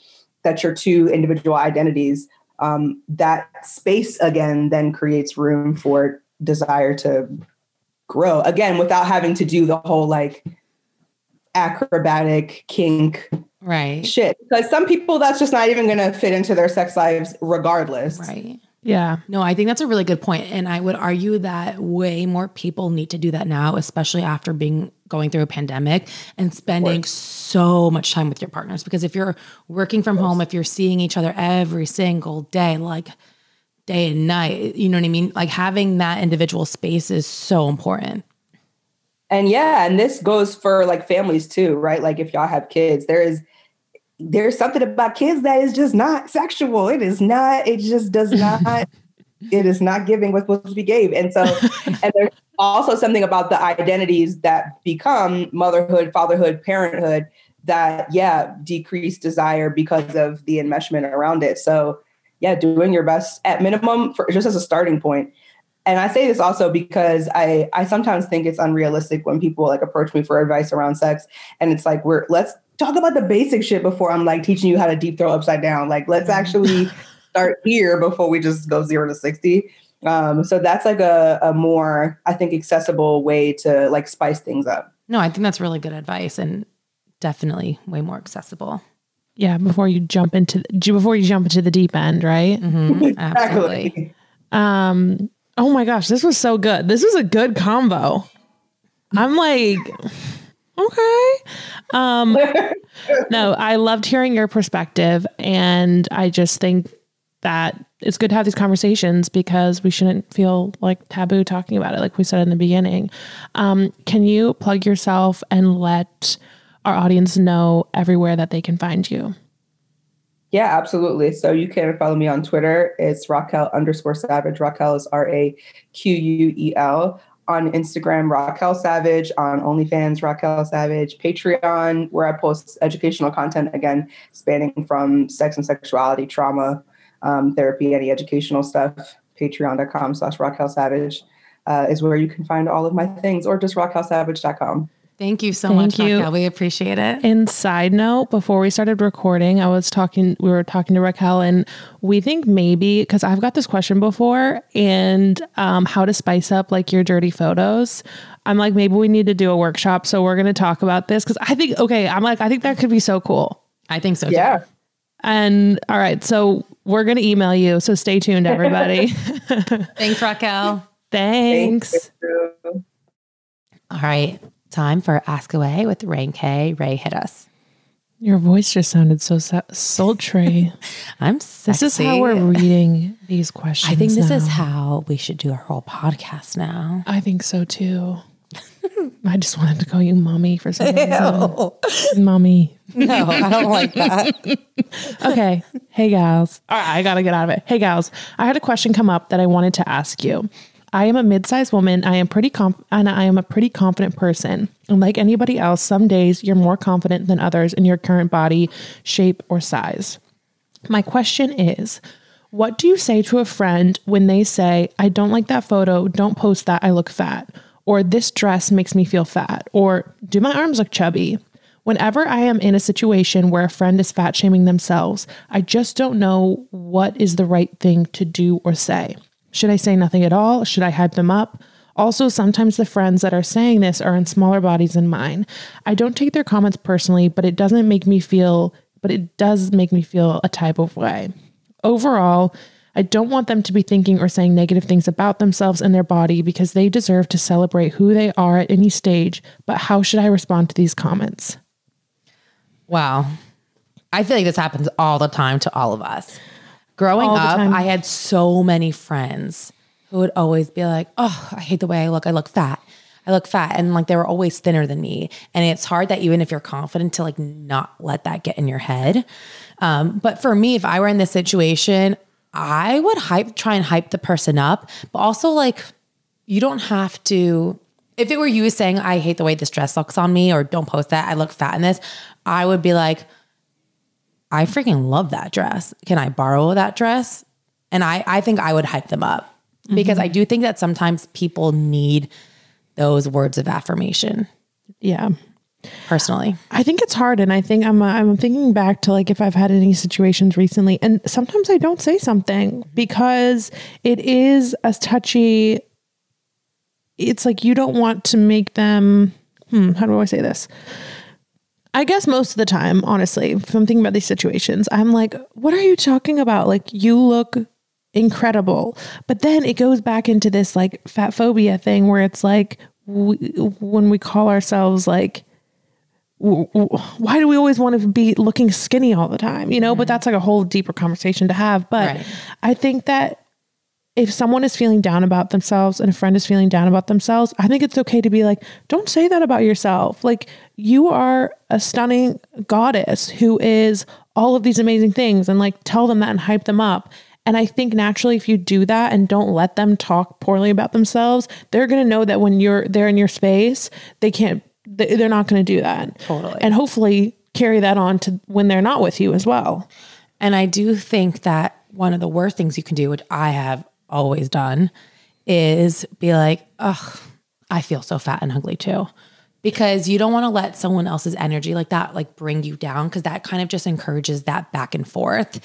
that your two individual identities um, that space again then creates room for desire to grow. Again without having to do the whole like acrobatic kink right. shit. Because some people that's just not even going to fit into their sex lives regardless. Right yeah. No, I think that's a really good point. And I would argue that way more people need to do that now, especially after being going through a pandemic and spending so much time with your partners. Because if you're working from home, if you're seeing each other every single day, like day and night, you know what I mean? Like having that individual space is so important. And yeah, and this goes for like families too, right? Like if y'all have kids, there is there's something about kids that is just not sexual. It is not, it just does not, it is not giving what's supposed to be gave. And so, and there's also something about the identities that become motherhood, fatherhood, parenthood that, yeah, decrease desire because of the enmeshment around it. So, yeah, doing your best at minimum for just as a starting point. And I say this also because I I sometimes think it's unrealistic when people like approach me for advice around sex and it's like we're let's talk about the basic shit before I'm like teaching you how to deep throw upside down. Like, let's mm-hmm. actually start here before we just go zero to 60. Um, so that's like a, a more, I think, accessible way to like spice things up. No, I think that's really good advice and definitely way more accessible. Yeah, before you jump into before you jump into the deep end, right? Mm-hmm, absolutely. Um. Oh my gosh, this was so good. This was a good combo. I'm like, okay. Um, no, I loved hearing your perspective. And I just think that it's good to have these conversations because we shouldn't feel like taboo talking about it, like we said in the beginning. Um, can you plug yourself and let our audience know everywhere that they can find you? Yeah, absolutely. So you can follow me on Twitter. It's Raquel underscore Savage. Raquel is R A Q U E L. On Instagram, Raquel Savage. On OnlyFans, Raquel Savage. Patreon, where I post educational content again, spanning from sex and sexuality, trauma, um, therapy, any educational stuff. Patreon.com slash Raquel Savage uh, is where you can find all of my things, or just raquelsavage.com. Thank you so Thank much, you. Raquel. We appreciate it. And side note, before we started recording, I was talking, we were talking to Raquel, and we think maybe, because I've got this question before, and um, how to spice up like your dirty photos. I'm like, maybe we need to do a workshop. So we're going to talk about this because I think, okay, I'm like, I think that could be so cool. I think so. too. Yeah. And all right, so we're going to email you. So stay tuned, everybody. Thanks, Raquel. Thanks. you. All right. Time for Ask Away with Rain K. Ray hit us. Your voice just sounded so sultry. I'm this is how we're reading these questions. I think this is how we should do our whole podcast now. I think so too. I just wanted to call you mommy for some reason. Mommy. No, I don't like that. Okay. Hey, gals. All right. I got to get out of it. Hey, gals. I had a question come up that I wanted to ask you. I am a mid-sized woman. I am pretty comp- and I am a pretty confident person. And like anybody else, some days you're more confident than others in your current body shape or size. My question is, what do you say to a friend when they say, I don't like that photo, don't post that, I look fat? Or this dress makes me feel fat? Or do my arms look chubby? Whenever I am in a situation where a friend is fat shaming themselves, I just don't know what is the right thing to do or say. Should I say nothing at all? Should I hype them up? Also, sometimes the friends that are saying this are in smaller bodies than mine. I don't take their comments personally, but it doesn't make me feel, but it does make me feel a type of way. Overall, I don't want them to be thinking or saying negative things about themselves and their body because they deserve to celebrate who they are at any stage. But how should I respond to these comments? Wow. I feel like this happens all the time to all of us. Growing All up. I had so many friends who would always be like, Oh, I hate the way I look. I look fat. I look fat. And like they were always thinner than me. And it's hard that even if you're confident to like not let that get in your head. Um, but for me, if I were in this situation, I would hype, try and hype the person up, but also like you don't have to if it were you saying i hate the way this dress looks on me or don't post that i look fat in this i would be like i freaking love that dress can i borrow that dress and i i think i would hype them up because i do think that sometimes people need those words of affirmation Yeah. personally I think it's hard, and I think I'm I'm thinking back to like if I've had any situations recently, and sometimes I don't say something because it is as touchy. It's like you don't want to make them. Hmm, how do I say this? I guess most of the time, honestly, if I'm thinking about these situations, I'm like, what are you talking about? Like, you look incredible. But then it goes back into this like fat phobia thing where it's like, we, when we call ourselves like, why do we always want to be looking skinny all the time? You know, but that's like a whole deeper conversation to have. But Right. I think that if someone is feeling down about themselves and a friend is feeling down about themselves, I think it's okay to be like, don't say that about yourself. Like, you are a stunning goddess who is all of these amazing things, and like tell them that and hype them up. And I think naturally, if you do that and don't let them talk poorly about themselves, they're going to know that when you're there in your space, they can't, they- they're not going to do that. Totally. And hopefully carry that on to when they're not with you as well. And I do think that one of the worst things you can do, which I have always done, is be like, ugh, I feel so fat and ugly too. Because you don't want to let someone else's energy like that like bring you down because that kind of just encourages that back and forth.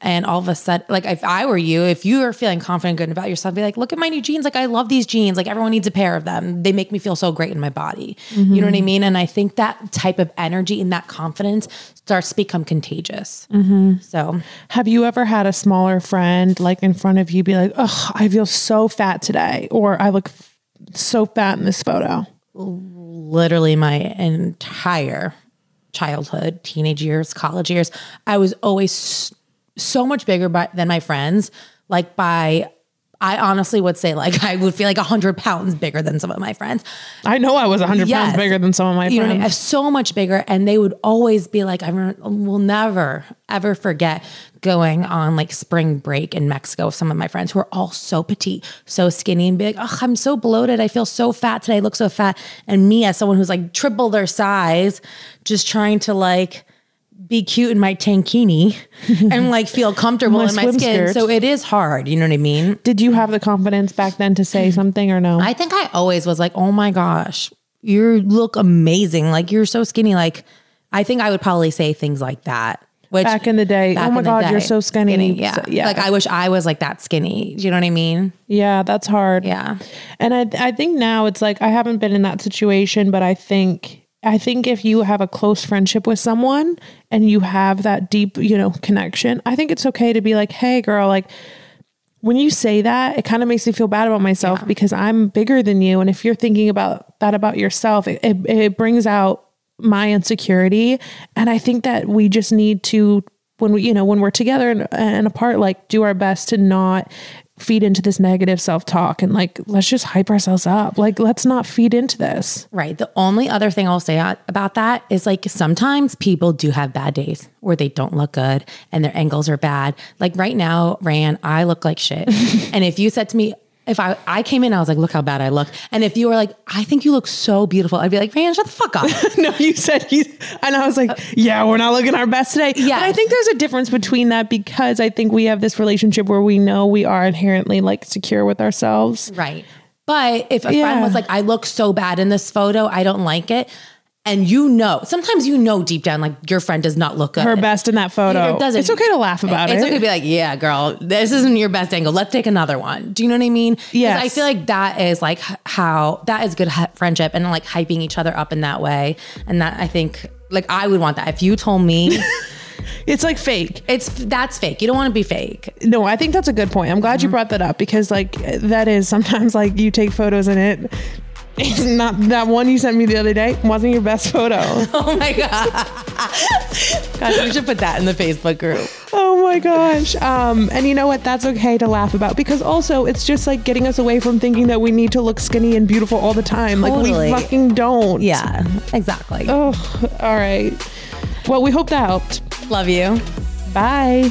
And all of a sudden, like if I were you, if you are feeling confident good about yourself, be like, look at my new jeans. Like I love these jeans. Like everyone needs a pair of them. They make me feel so great in my body. You know what I mm-hmm. mean? And I think that type of energy and that confidence starts to become contagious. Mm-hmm. So Have you ever had a smaller friend like in front of you be like, "Oh, I feel so fat today," or "I look so fat in this photo"? Literally my entire childhood, teenage years, college years, I was always so much bigger by, than my friends. Like by I honestly would say like I would feel like a hundred pounds bigger than some of my friends. I know I was 100 Yes. pounds bigger than some of my You know, what I mean? friends. so much bigger, and they would always be like, "I will never ever forget going on like spring break in Mexico with some of my friends who are all so petite, so skinny, and big. Oh, I'm so bloated. I feel so fat today. I look so fat." And me, as someone who's like triple their size, just trying to like be cute in my tankini and like feel comfortable My in my skin. skirt. So it is hard. You know what I mean? Did you have the confidence back then to say something or no? I think I always was like, oh my gosh, you look amazing. Like you're so skinny. Like I think I would probably say things like that. Which Back in the day, oh my God, you're day, so skinny. Yeah. So- yeah. Like I wish I was like that skinny. Do you know what I mean? yeah, that's hard. Yeah. And I I think now it's like I haven't been in that situation, but I think I think if you have a close friendship with someone and you have that deep, you know, connection, I think it's okay to be like, "Hey girl, like when you say that, it kind of makes me feel bad about myself because I'm bigger than you. And if you're thinking about that about yourself, it, it, it brings out my insecurity. And I think that we just need to when we you know when we're together and, and apart like do our best to not feed into this negative self-talk and like let's just hype ourselves up like let's not feed into this Right. The only other thing I'll say about that is like sometimes people do have bad days where they don't look good and their angles are bad. Like right now, Ran, I look like shit. and if you said to me, if I, I came in, I was like, look how bad I look. And if you were like, I think you look so beautiful, I'd be like, man, shut the fuck up. no you said you and i was like yeah we're not looking our best today yeah but i think there's a difference between that because i think we have this relationship where we know we are inherently like secure with ourselves Right. But if a Yeah. friend was like, I look so bad in this photo, I don't like it. And you know, sometimes you know deep down, like your friend does not look good. her best in that photo It doesn't. it's okay to laugh about it. it's okay to be like, yeah, girl, this isn't your best angle. Let's take another one. Do you know what I mean? Yes. I feel like that is like how that is good friendship and like hyping each other up in that way. And that I think, like, I would want that. If you told me it's like fake it's that's fake, you don't want to be fake. no i think that's a good point i'm glad you Mm-hmm. brought that up because like that is sometimes like you take photos in it not that one you sent me the other day wasn't your best photo Oh my god, gosh, we should put that in the Facebook group. Oh my gosh. Um, and you know what? That's okay to laugh about because also it's just like getting us away from thinking that we need to look skinny and beautiful all the time. Like we fucking don't. Yeah, exactly. Oh, all right. Well, we hope that helped. Love you. Bye.